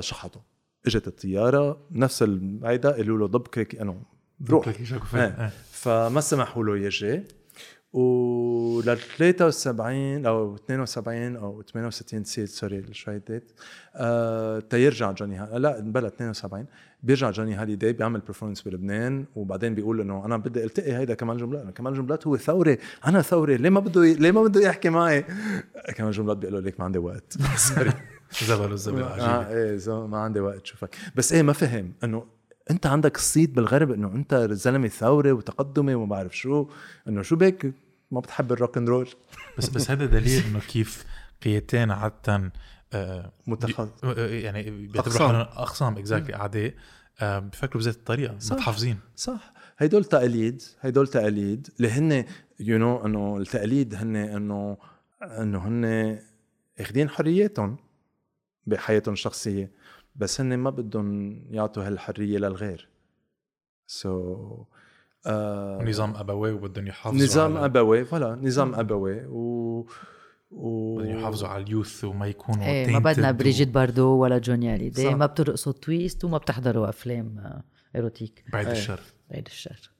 شحطه. إجت الطيارة. نفس هيدا قالوا له ضب كراكيبك إنه روح. إيه. فما سمحوا له يجي. ولل 73 أو 72 أو 68 نسيت sorry شوي date آه تيرجع جوني. لا بلا 72 بيرجع جوني هاليداي بيعمل performance بلبنان وبعدين بيقول إنه أنا بدي التقي هيدا كمال جنبلاط. كمال جنبلاط هو ثوري. أنا ثوري. ليه ما بده ي... ليه ما بده يحكي معي؟ كمال جنبلاط بيقول له ليك ما عندي وقت. <laughs> sorry <laughs> زبل الزبل آه عجيب. إيه زو- ما عندي وقت شوفك. بس إيه ما فهم إنه انت عندك صيت بالغرب انه انت زلمة ثوري وتقدمي وما بعرف شو انه شو بك ما بتحب ال rock and roll بس بس هذا دليل إنه كيف قيادتين عادة آه، متخصص آه، يعني بيعتبروا. حالهم أقسام exactly اعداء آه، بفكروا بذات الطريقة صح. متحفظين. صح. هيدول تقاليد هيدول تقاليد اللي هن you know إنه التقاليد هن إنه إنه هن أخذين حرياتهم بحياتهم الشخصية. بس هن ما بدهم يعطوا هالحرية للغير. so so, آه نظام أبوي وبدهم يحافظوا نظام على أبوي فلا نظام أبوي. و و بدهم يحافظوا على ال youth وما يكونوا إيه ما بدنا بريجيت باردو ولا جوني هاليدي صح. ما بترقصوا twist وما بتحضروا أفلام آه، érotique. بعيد إيه. الشر. بعيد الشر.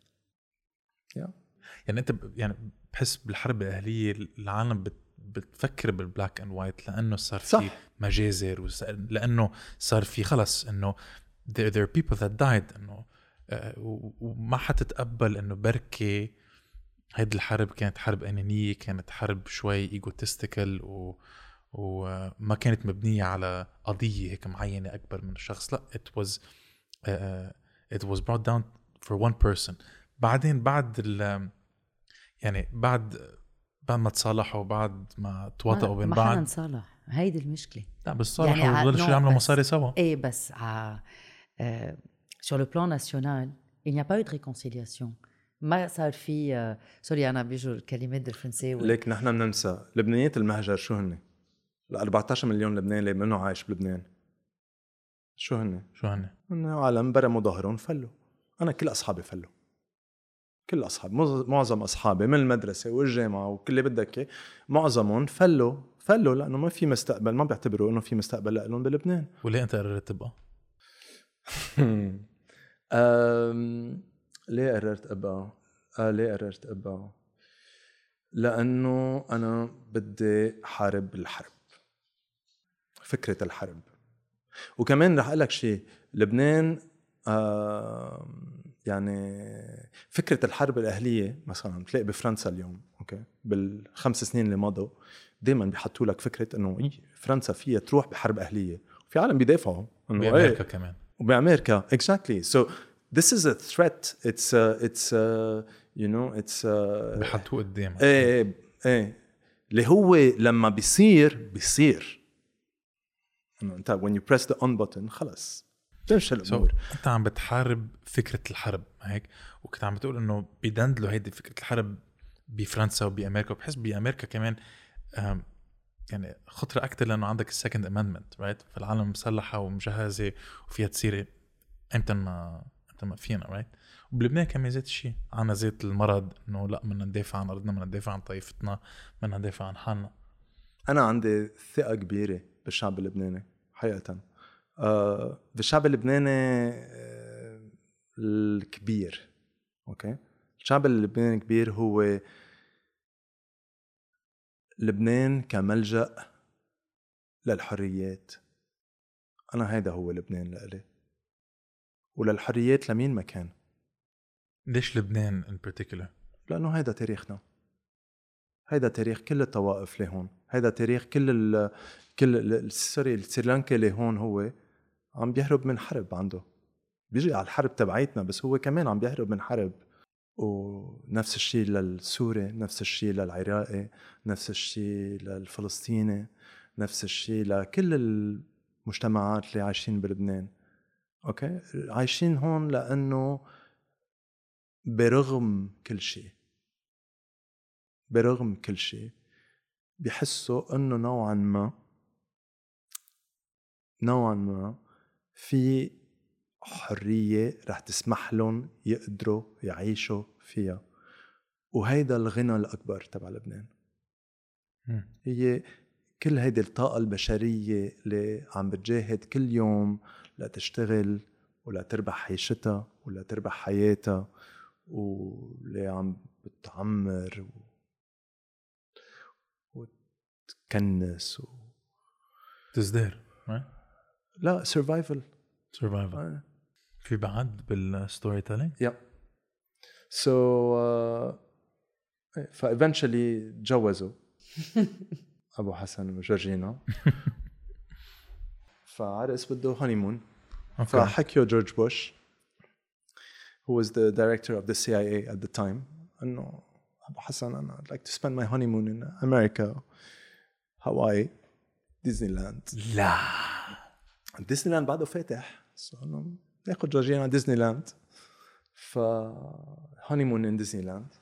يعني أنت ب- يعني بحس بالحرب الأهلية العالم بت بتفكر بال black and white لأنه صار في. مجازر لأنه صار في خلص إنه there, there are people that died إنه آه، وما حتتقبل إنه بركي هيدي الحرب كانت حرب أنانية كانت حرب شوي egotistical و وما كانت مبنية على قضية هيك معينة أكبر من الشخص لأ it was uh, it was brought down for one person بعدين بعد ال يعني بعد بعد ما تصالحوا بعد ما تواطئوا بين ما حدا بعض نصالح هيدي المشكلة. لا بس صالحوا يعني no، يعملوا مصاري سوا. إيه بس ع... آه... sur le plan national il n'y a pas eu de réconciliation. ما صار في آه... سوري أنا بيجوا الكلمات بالفرنسيه ليك نحن بننسى. لبنانيات المهجر شو هن؟ ال 14 مليون لبناني منه عايش بلبنان؟ شو هن؟ شو هن هن عالم برموا ظهرهم فلوا. أنا كل أصحابي فلوا. كل اصحابي معظ- معظم أصحابي من المدرسة والجامعة وكل اللي بدك إياه معظمهم فلوا فلوا لأنه ما في مستقبل ما بيعتبروا إنه في مستقبل لهم بلبنان وليه أنت قررت تبقى؟ <laughs> أم... ليه قررت أبقى؟ آه ليه قررت أبقى؟ لأنه أنا بدي حارب الحرب فكرة الحرب وكمان رح أقول لك شيء لبنان آه يعني فكرة الحرب الأهلية مثلا بتلاقي بفرنسا اليوم أوكي؟ بالخمس سنين اللي مضوا دائما بيحطوا لك فكرة إنه إيه فرنسا فيها تروح بحرب أهلية. في عالم بيدافعوا. إنه إيه بامريكا كمان. وبأمريكا exactly. So this is a threat. It's uh, it's uh, you know it's uh, بحطوه قدام. إيه إيه إيه. اللي هو لما بيصير بيصير. إنه أنت when you press the on button خلص. بتمشي الأمور انت عم بتحارب فكرة الحرب هيك؟ وكنت عم بتقول إنه بيدندلوا هيدي فكرة الحرب بفرنسا وبأمريكا وبحس بأمريكا كمان يعني خطرة أكثر لأنه عندك ال second amendment right فالعالم مسلحة ومجهزة وفيها تصير إمتى ما إمتى ما فينا right وبلبنان كمان ذات الشيء عنا ذات المرض إنه لا بدنا ندافع عن أرضنا بدنا ندافع عن طائفتنا بدنا ندافع عن حالنا. أنا عندي ثقة كبيرة بالشعب اللبناني حقيقه آه بالشعب اللبناني آه الكبير أوكي؟ الشعب اللبناني كبير هو لبنان كملجأ للحريات. أنا هيدا هو لبنان لإلي. وللحريات لمين ما كان. ليش لبنان in particular لأنه هيدا تاريخنا. هيدا تاريخ كل الطوائف اللي هون. هيدا تاريخ كل ال كل ال- سوري السريلانكا اللي هون هو. عم بيهرب من حرب عنده. بيجي على الحرب تبعيتنا بس هو كمان عم بيهرب من حرب. ونفس الشيء للسوري نفس الشيء للعراقي نفس الشيء للفلسطيني نفس الشيء لكل المجتمعات اللي عايشين بلبنان. أوكي؟ عايشين هون لأنه برغم كل شيء برغم كل شيء بيحسوا إنه نوعا ما نوعا ما في حرية رح تسمح لهم يقدروا يعيشوا فيها. وهيدا الغنى الأكبر تبع لبنان. هي كل هيدي الطاقة البشرية اللي عم بتجاهد كل يوم لتشتغل ولا تربح عيشتها ولا تربح حياتها واللي عم بتعمر و... وتكنس و... تزدهر لا survival survival في بعد بال storytelling يا so eventually تجوزوا. <laughs> أبو حسن وجورجينا. <laughs> فعرس بده؟ honeymoon okay. فحكيوا جورج بوش who was the director of the CIA at the time إنه أبو حسن أنا I'd like to spend my honeymoon in America Hawaii Disneyland. لا. ديزني لاند بعده فاتح. انه ناخذ جورجينا ديزني لاند ف honeymoon in ديزني لاند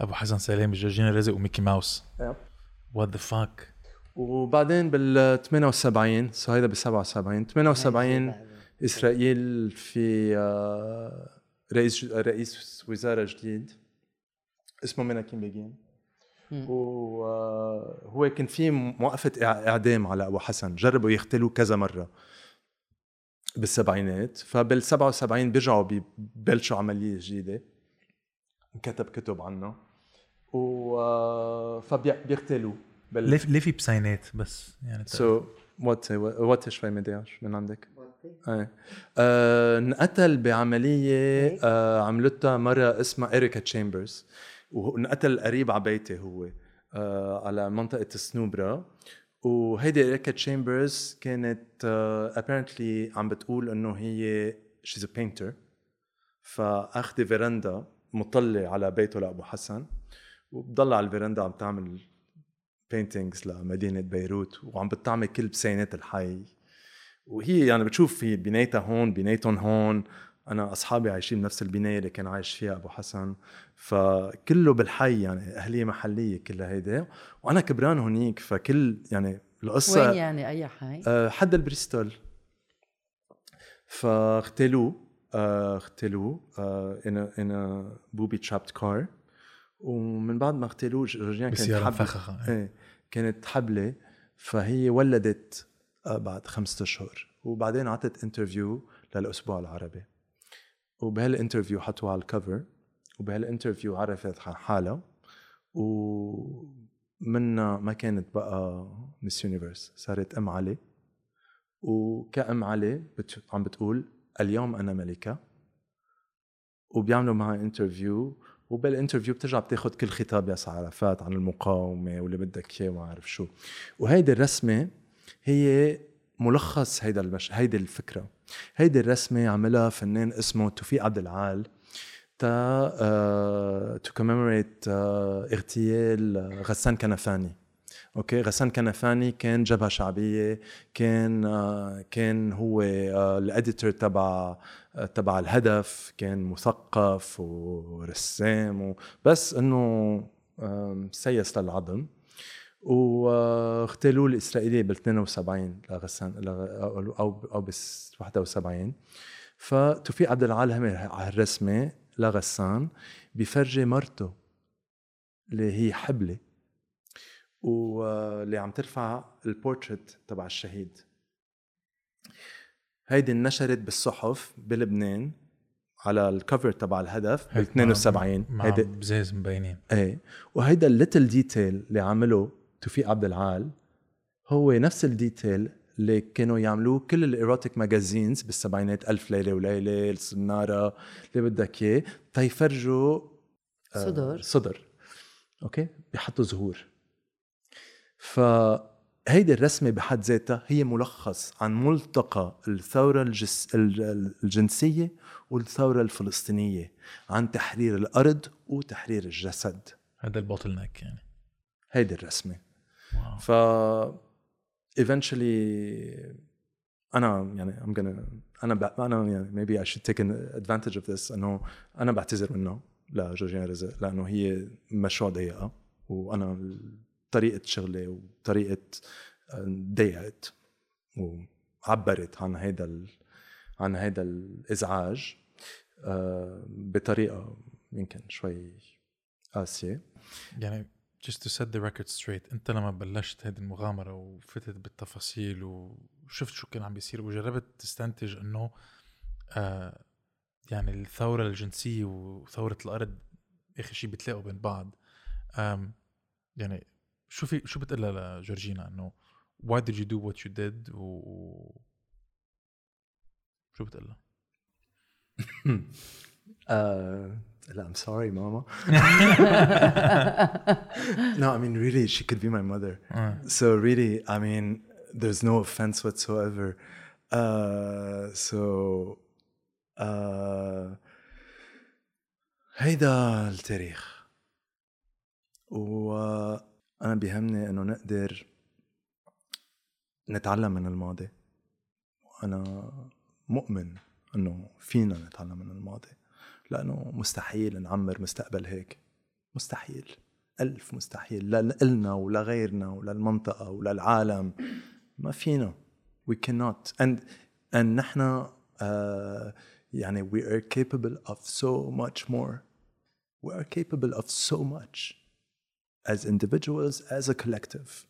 أبو حسن سلام جورجينا رزق وميكي ماوس. what the fuck وبعدين بال 78 so هيدا ب 77 78 إسرائيل في آه، رئيس رئيس وزارة جديد. اسمه مناحيم بيجين. وهو كان في موقفة إع- إعدام على أبو حسن جربوا يقتلوه كذا مرة بالسبعينات فبال 77 بيرجعوا ببلشوا عملية جديدة. كتب كتب عنها و فبيقتلوه بال ليه ليه في بسينات بس؟ يعني سو وات وات شوي مدياش من عندك؟ إيه. آه انقتل بعملية آه عملتها مرة اسمها اريكا تشامبرز. وانقتل قريب على بيتي هو آه على منطقة السنوبرا وهيدي اريكا تشامبرز كانت آه apparently عم بتقول إنه هي she's a painter. فاخذه veranda مطلة على بيته لأبو حسن وبضل على ال veranda عم تعمل paintings لمدينة بيروت وعم بتعمل كل بسينات الحي. وهي يعني بتشوف في بنايتها هون بنايتهم هون أنا أصحابي عايشين بنفس البناية اللي كان عايش فيها أبو حسن فكله بالحي يعني أهلية محلية كلها هيدا وأنا كبران هونيك فكل يعني القصة وين يعني؟ أي حي؟ آه، حد البريستول. فاغتالوه آه، اغتالوه in in booby-trapped car ومن بعد ما اغتالوه جورجينا كانت مفخخة. إيه كانت حبلة. فهي ولدت آه، بعد خمسة أشهر. وبعدين عطت interview للأسبوع العربي. وبهال interview حطوها على ال cover وبهال interview عرفت عن حالها ومنها ما كانت بقى Miss Universe صارت أم علي. وكأم علي. عم بتقول اليوم أنا ملكة. وبيعملوا معها interview وبال interview بترجع بتاخذ كل خطاب ياسر عرفات عن المقاومة واللي بدك إياه وما بعرف شو. وهيدي الرسمة هي ملخص هيدا المش... هيدي الفكرة. هيدي الرسمة عملها فنان اسمه توفيق عبد العال. تا to commemorate اغتيال غسان كنفاني. أوكي؟ غسان كنفاني كان جبهة شعبية كان آه، كان هو ال editor تبع آه، تبع الهدف كان مثقف ورسام بس إنه مسيس للعظم. واغتالوه الاسرائيلي بال 72 لغسان لغ- أو أو بس 71 فتوفيق عبد العال على الرسمة لغسان بفرجي مرته اللي هي حبلة واللي عم ترفع البورتريت تبع الشهيد. هيدي اننشرت بالصحف بلبنان على ال cover تبع الهدف بال هيك مع- 72 مع هيدي بزاز مبينين. إيه. وهيدا ال little detail اللي عمله توفيق عبد العال هو نفس ال detail اللي كانوا يعملوه كل ال erotic magazines بالسبعينات ألف ليلة وليلة السنارة اللي بدك إياه تيفرجوا آه، صدر. صدر. أوكي؟ بيحطوا زهور. فهيدي الرسمة بحد ذاتها هي ملخص عن ملتقى الثورة الجس ال- الجنسية والثورة الفلسطينية عن تحرير الأرض وتحرير الجسد. هذا ال bottleneck يعني. هيدي الرسمة. wow ف eventually أنا يعني I'm gonna أنا ب... أنا يعني maybe I should take an advantage of this إنه أنا بعتذر منه لجورجيان رزق لأنه هي مشروع ضيقة وأنا طريقة شغلي وطريقة ضيقت وعبرت عن هيدا ال... عن هيدا الإزعاج آه، بطريقة يمكن شوي قاسية. يعني just to set the record straight انت لما بلشت هذه المغامرة وفتت بالتفاصيل وشفت شو كان عم بيصير وجربت تستنتج إنه آه يعني الثورة الجنسية وثورة الأرض آخر شيء بتلاقوا بين بعض آم يعني شو في شو بتقلها لجورجينا إنه why did you do what you did و شو بتقلها؟ uh, <laughs> لا I'm sorry mama no I mean really she could be my mother so really I mean there's no offense whatsoever uh, so uh, هيدا التاريخ وأنا بيهمني إنه نقدر نتعلم من الماضي وأنا مؤمن إنه فينا نتعلم من الماضي لأنه مستحيل نعمر مستقبل هيك. مستحيل. ألف مستحيل. لنا ولا غيرنا ولا المنطقة ولا العالم. ما فينا. We cannot. And and نحن uh, يعني we are capable of so much more. We are capable of so much as individuals as a collective.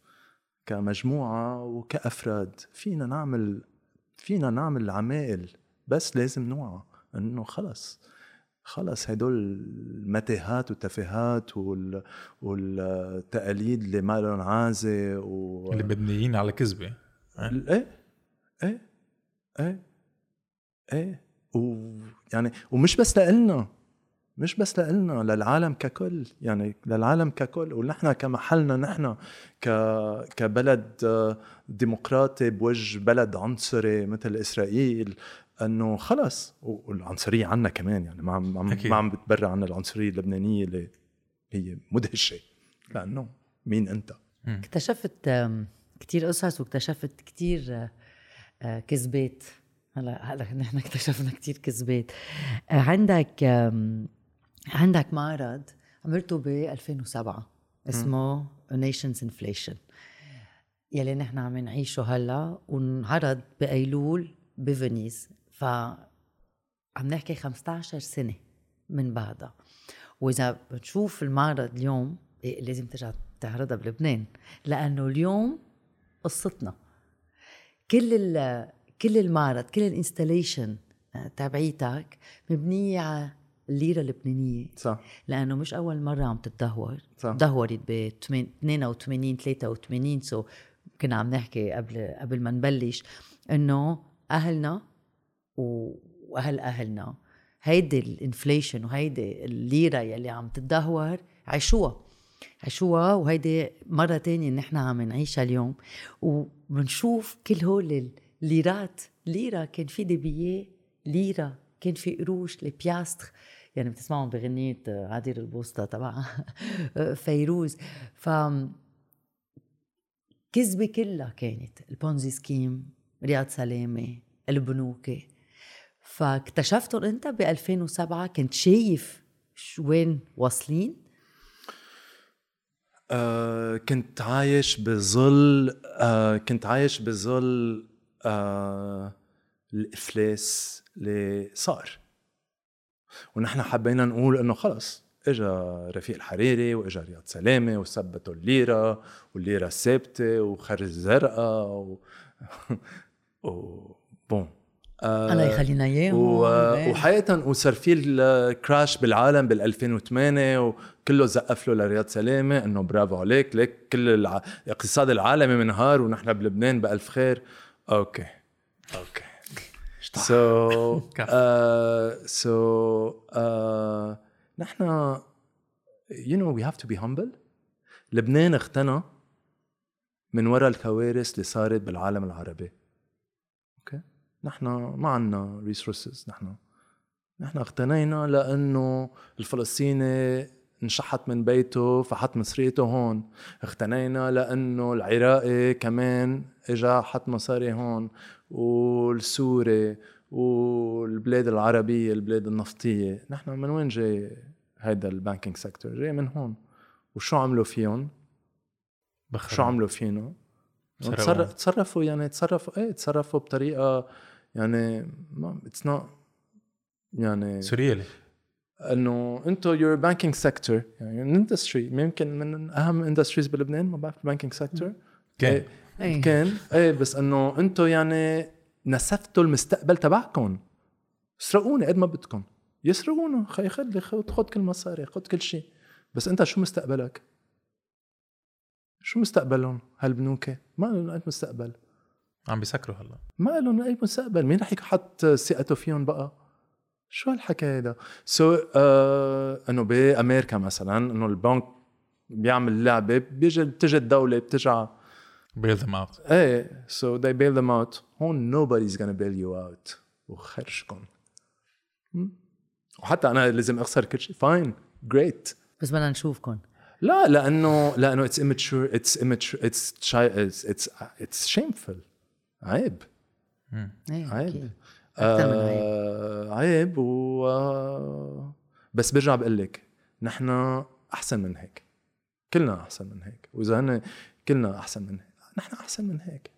كمجموعة وكأفراد. فينا نعمل فينا نعمل عمائل بس لازم نوعى. إنه خلص. خلص هدول المتاهات والتفاهات وال... والتقاليد اللي ما لهم عازة و... اللي مبنيين على كذبة. إيه. إيه إيه إيه ويعني ومش بس لإلنا مش بس لإلنا للعالم ككل. يعني للعالم ككل. ونحن كمحلنا نحن ك كبلد ديمقراطي بوجه بلد عنصري مثل إسرائيل انه خلص. والعنصرية عنا كمان يعني ما عم ما عم بتبرع عن العنصرية اللبنانية اللي هي مدهشة. لأنه مين أنت؟ اكتشفت كثير قصص واكتشفت كثير آه، كذبات. هلا هلا نحن اكتشفنا كثير كذبات. آه، عندك عندك معرض عملته ب 2007 اسمه Nation's Inflation يلي نحن عم نعيشه هلا وانعرض بأيلول بفينيز ف عم نحكي 15 سنة من بعدها. وإذا بتشوف المعرض اليوم إيه لازم ترجع تعرضها بلبنان لأنه اليوم قصتنا. كل كل المعرض كل ال installation آه، تبعيتك مبنية على الليرة اللبنانية. صح. لأنه مش أول مرة عم تتدهور. صح. تدهورت ب 82 83 so كنا عم نحكي قبل قبل ما نبلش إنه أهلنا واهل أهلنا هيدي الإنفليشن وهيدي الليرة يلي عم تتدهور عيشوها. عيشوها وهيدي مرة تانية نحن عم نعيشها اليوم. وبنشوف كل هول الليرات ليرة كان في دبية ليرة كان في قروش البياستر يعني بتسمعهم بغنية عدير البوسطة تبع <laughs> فيروز. ف كذبة كلها كانت. ال Ponzi scheme رياض سلامة البنوك فاكتشفتهم أنت ب 2007 كنت شايف وين واصلين؟ آه كنت عايش بظل آه كنت عايش بظل آه الإفلاس اللي صار ونحن حبينا نقول إنه خلص إجا رفيق الحريري وإجا رياض سلامة وثبتوا الليرة والليرة الثابته وخرزة زرقاء و... <laughs> و... bon الله يخلينا اياه و... وحقيقة وصار في ال crash بالعالم بال 2008 وكله زقف له لرياض سلامه إنه برافو عليك. ليك كل الع... الاقتصاد العالمي منهار ونحن بلبنان بألف خير. okay. okay. so <laughs> uh, so uh, نحن you know we have to be humble. لبنان اغتنى من وراء الكوارث اللي صارت بالعالم العربي. نحن ما عندنا resources نحن. نحن اغتنينا لأنه الفلسطيني انشحت من بيته فحط مصريته هون. اغتنينا لأنه العراقي كمان إجا حط مصاري هون. والسوري والبلاد العربية البلاد النفطية. نحن من وين جاي هيدا ال banking sector؟ جاي من هون. وشو عملوا فيهم؟ بخر شو عملوا فينا؟ تصرفوا يعني تصرفوا إيه تصرفوا بطريقة يعني ما it's not يعني سوريالي. إنه أنتم your banking sector يعني industry يمكن من أهم industries بلبنان ما بعرف ال banking sector كان إيه. كان إيه بس إنه أنتم يعني نسفتوا المستقبل تبعكم. اسرقوني قد ما بدكم. يسرقونا. خي خلي خد خد كل مصاري خد كل شيء بس أنت شو مستقبلك؟ شو مستقبلهم؟ هالبنوك؟ ما لهم مستقبل. عم بيسكروا هلا. ما لهم أي مستقبل مين رح يحط ثقته فيهم بقى؟ شو هالحكي هيدا؟ سو so, uh, إنه بأمريكا مثلا إنه البنك بيعمل لعبة بيجي بتجي الدولة بترجع bail them out إيه so they bail them out. هون nobody's gonna bail you out. وخرجكم? وحتى أنا لازم أخسر كل شيء. fine great بس بدنا نشوفكم. لا لأنه لأنه it's immature it's immature it's it's it's it's shameful. عيب. إيه عيب. من عيب. آه عيب و بس برجع بقول لك نحن أحسن من هيك. كلنا أحسن من هيك. وإذا هن كلنا أحسن من هيك نحن أحسن من هيك.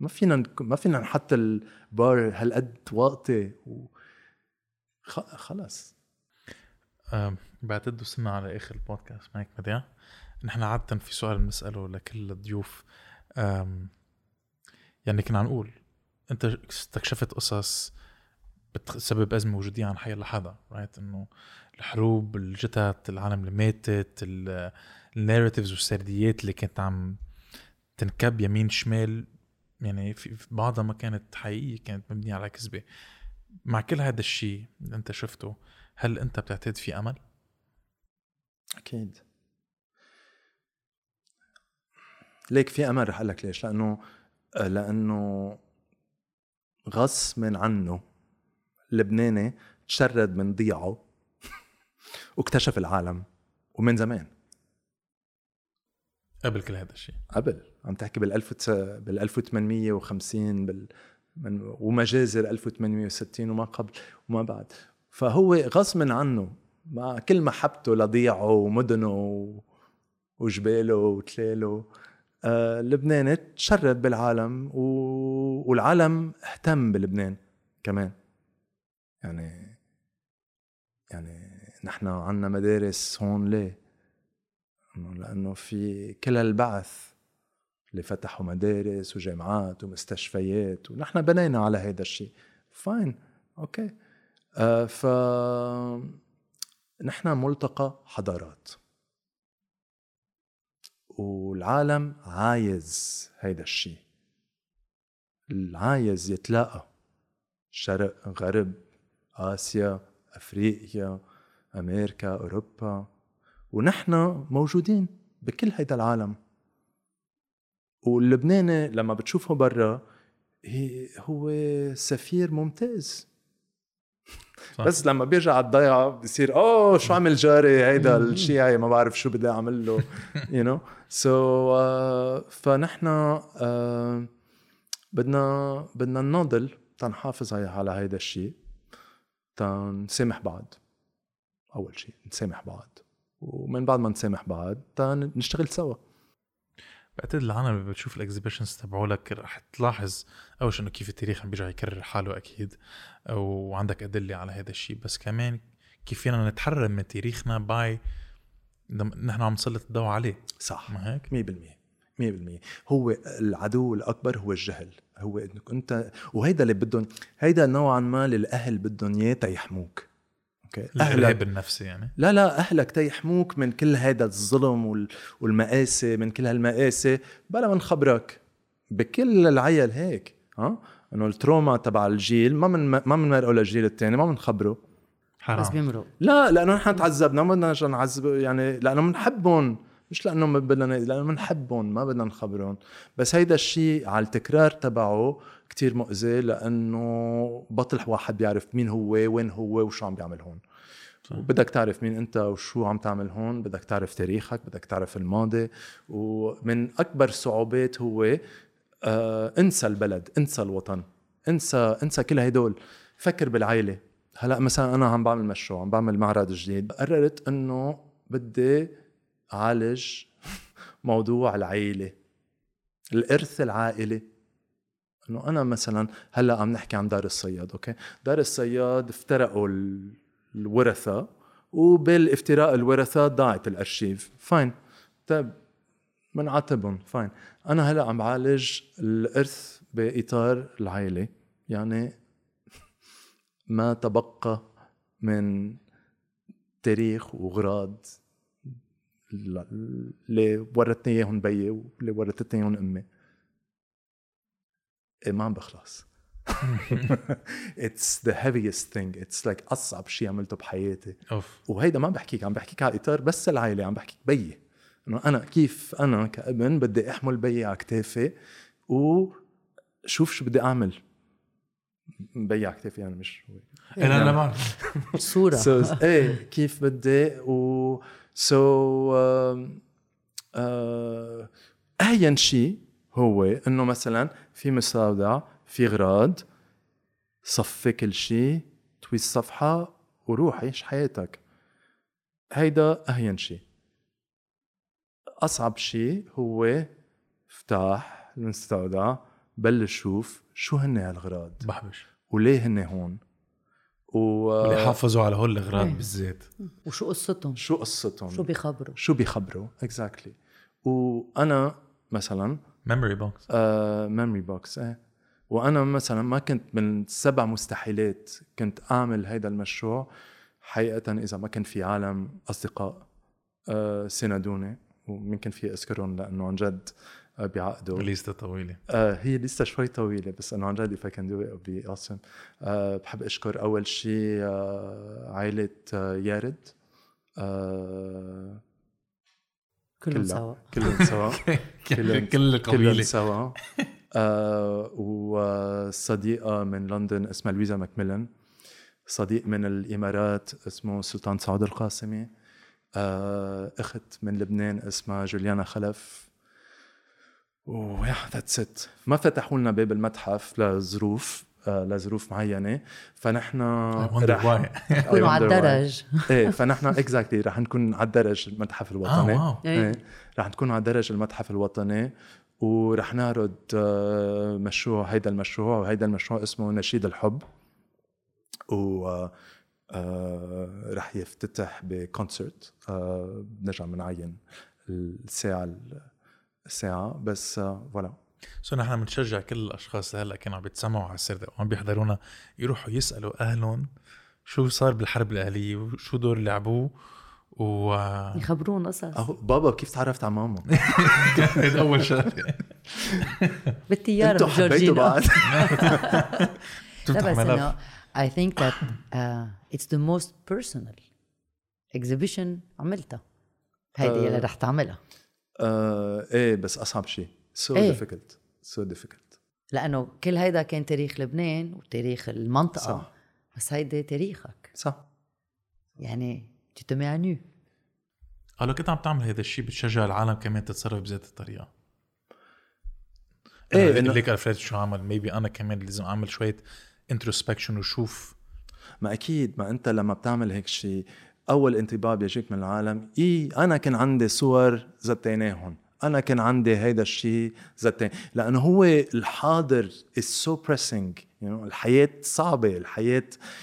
ما فينا ما فينا نحط البار هالقد واطي و خ- خلص. بعتقد وصلنا على آخر البودكاست معك مديا نحن عادة في سؤال بنسأله لكل الضيوف. يعني كنا عم نقول انت استكشفت قصص بتسبب أزمة وجودية عن حي لحدا رايت إنه الحروب الجتت العالم اللي ماتت الناريتيفز والسرديات اللي كانت عم تنكب يمين شمال يعني في بعضها ما كانت حقيقية كانت مبنية على كذبة. مع كل هذا الشيء اللي انت شفته هل انت بتعتقد في أمل؟ أكيد. ليك في أمل رح أقول لك ليش؟ لأنه لأنه غصب عنه لبناني تشرد من ضيعه <laughs> واكتشف العالم ومن زمان. قبل كل هذا الشيء. قبل. عم تحكي بال 1000 بال 1850 بال من ومجازر 1860 وما قبل وما بعد. فهو غصب عنه مع كل محبته لضيعه ومدنه وجباله وتلاله آه لبنان تشرد بالعالم و... والعالم اهتم بلبنان كمان. يعني يعني نحن عنا مدارس هون ليه؟ لأنه في كل هالبعثات اللي فتحوا مدارس وجامعات ومستشفيات ونحن بنينا على هذا الشيء. fine okay آه ف نحن ملتقى حضارات. والعالم عايز هيدا الشيء عايز يتلاقى. شرق غرب آسيا أفريقيا أمريكا أوروبا. ونحن موجودين بكل هيدا العالم. واللبناني لما بتشوفه برا هو سفير ممتاز. صح. بس لما بيرجع على الضيعة بصير أوه شو عمل جاري؟ هيدا الشيعي ما بعرف شو بدي أعمل له. you know so فنحن آه، بدنا بدنا نناضل تنحافظ على هيدا الشيء تنسامح بعض. أول شيء نسامح بعض. ومن بعد ما نسامح بعض نشتغل سوا. بعتقد العالم بتشوف ال exhibitions تبعولك رح تلاحظ اول شيء إنه كيف التاريخ عم بيرجع يكرر حاله أكيد وعندك أدلة على هذا الشيء. بس كمان كيف فينا نتحرر من تاريخنا by نحن عم نسلط الضوء عليه. صح. ما هيك؟ 100% 100% هو العدو الأكبر هو الجهل. هو إنك أنت وهيدا اللي بدهم هيدا نوعا ما اللي الاهل بدهم إياه تيحموك. أوكي. الارهاب أهلك. النفسي يعني. لا لا أهلك تيحموك من كل هيدا الظلم وال- والمآسي من كل هالمآسي. بلا ما نخبرك. بكل العيل هيك ها؟ إنه التروما تبع الجيل ما من ما بنمرقه للجيل الثاني ما بنخبره بس حرام. بيمرق لا لأنه نحن تعذبنا ما بدنا نرجع نعذب يعني لأنه بنحبهم مش لأنه ما بدنا لأنه بنحبهم ما بدنا نخبرهم. بس هيدا الشيء على التكرار تبعه كتير مؤذي لأنه بطل واحد بيعرف مين هو وين هو وشو عم بيعمل هون. صح. بدك تعرف مين أنت وشو عم تعمل هون بدك تعرف تاريخك بدك تعرف الماضي. ومن أكبر الصعوبات هو آه انسى البلد انسى الوطن انسى انسى كل هدول. فكر بالعائله هلأ مثلا أنا عم بعمل مشروع عم بعمل معرض جديد. قررت إنه بدي اعالج موضوع العيلة الإرث العائلي. إنه أنا مثلا هلأ عم نحكي عن دار الصياد أوكي؟ دار الصياد افترقوا ال- الورثة وبالافتراء الورثة ضاعت الأرشيف. fine. طيب بنعاتبهم fine. أنا هلأ عم بعالج الإرث بإطار العائله يعني <laughs> ما تبقى من تاريخ واغراض اللي ورثتني إياهم بيي واللي ورثتني إياهم أمي. إيه ما عم بخلص. <laughs> it's the heaviest thing. it's like أصعب شيء عملته بحياتي. أوف. وهيدا ما بحكيك عم بحكيك على إطار بس العائلة عم بحكيك بيي إنه أنا كيف أنا كأبن بدي أحمل بيي على كتافي وشوف شو بدي أعمل. بيي على كتافي أنا مش هو. لا لا ما بعرف. صوره إيه كيف بدي و سو أهين شيء هو إنه مثلا في مستودع في غراض صفي كل شيء توي الصفحة وروح عيش حياتك. هيدا أهين شيء. أصعب شيء هو افتح المستودع بلش شوف شو هن هالغراض. بحبش. وليه هن هون؟ و اللي حافظوا على هول الاغراض إيه. بالذات. وشو قصتهم؟ شو قصتهم؟ شو بيخبروا؟ شو بيخبروا؟ exactly exactly. وأنا مثلا Memory Box Memory Box إيه. وأنا مثلا ما كنت من سبع مستحيلات كنت أعمل هيدا المشروع. حقيقه إذا ما كان في عالم أصدقاء آه ساندوني ويمكن في أذكرهم لأنه عن جد بيعقدوا ليستا طويلة. آه هي لسه شوي طويلة بس إنه عن جد if I can do it be awesome. آه بحب أشكر أول شيء آه عائلة آه يارد. آه كلهم كلها. سوا. كلهم سوا. <laughs> كلهم- كل كلهم القبيله سوا. آه وصديقة من لندن اسمها لويزا ماكميلن صديق من الإمارات اسمه سلطان سعود القاسمي. آه أخت من لبنان اسمها جوليانا خلف. و yeah that's it ما فتحوا لنا باب المتحف لظروف آه لظروف معينة. فنحن رح- يكونوا <laughs> <laughs> على. الدرج. إيه فنحن exactly رح نكون على الدرج المتحف آه الوطني. wow. إيه. إيه رح نكون على درج المتحف الوطني. ورح نعرض آه، مشروع هيدا المشروع وهيدا المشروع اسمه نشيد الحب. و آه، آه، رح يفتتح ب concert آه، بنرجع بنعين الساعة الساعة بس آه، voilà so نحن بنشجع كل الأشخاص اللي هلأ كانوا عم بيتسمعوا على السردة وعم بيحضرونا يروحوا يسألوا أهلهم شو صار بالحرب الأهلية وشو دور لعبوه و يخبرون قصص. بابا كيف تعرفت على ماما؟ <laughs> هيدا أول شغلة. <laughs> بالطياره أنتوا حبيتوا بجورجينا. بعض. <laughs> لا ملف إنه I think that uh, it's the most personal exhibition عملتها. هيدي آه. اللي رح تعملها. آه، إيه بس أصعب شيء. So إيه. difficult. So difficult. لأنه كل هيدا كان تاريخ لبنان وتاريخ المنطقة. صح. بس هيدي تاريخك. صح. يعني no. آه لو كنت عم تعمل هذا الشيء بتشجع العالم كمان تتصرف بذات الطريقة إيه، إيه إنه- ليك الفريد شو عمل maybe أنا كمان لازم أعمل شوية introspection وشوف. ما أكيد ما أنت لما بتعمل هيك شيء أول انطباع بيجيك من العالم إي أنا كان عندي صور زتيناهم أنا كان عندي هيدا الشيء زتين لأنه هو الحاضر so pressing you know, الحياة صعبة الحياة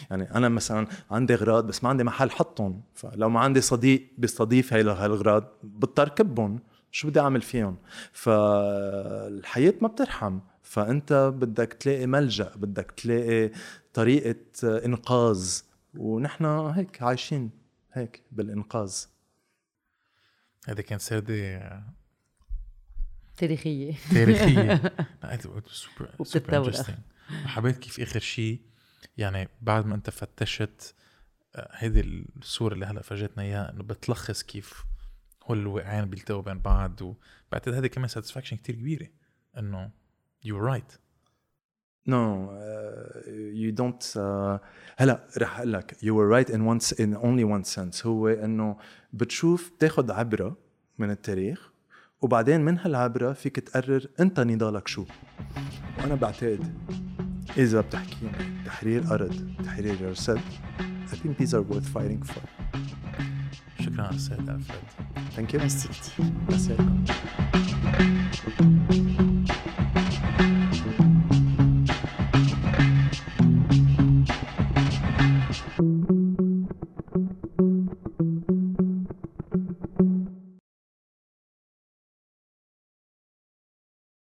يعني أنا مثلا عندي أغراض بس ما عندي محل حطهم فلو ما عندي صديق بيستضيف هاي هالأغراض بضطر كبهم شو بدي أعمل فيهم؟ فالحياة ما بترحم فأنت بدك تلاقي ملجأ بدك تلاقي طريقة إنقاذ ونحن هيك عايشين. هيك بالإنقاذ. هذا كان سردة تاريخية. تاريخية. super super وبتتطور حبيت كيف آخر شيء يعني بعد ما انت فتشت آه، هيدي الصورة اللي هلا فرجتنا إياها إنه بتلخص كيف هول الواقعين بيلتقوا بين بعض وبعتقد هذه كمان satisfaction كتير كبيرة إنه you're right No, uh, you don't. Uh, هلا رح أقول لك you were right in one in only one sense. هو إنه بتشوف تاخذ عبرة من التاريخ وبعدين من هالعبرة فيك تقرر أنت نضالك شو. وأنا بعتقد إذا بتحكي تحرير أرض تحرير رصد I think these are worth fighting for. شكرا على السيد الفريد thank you merci لكم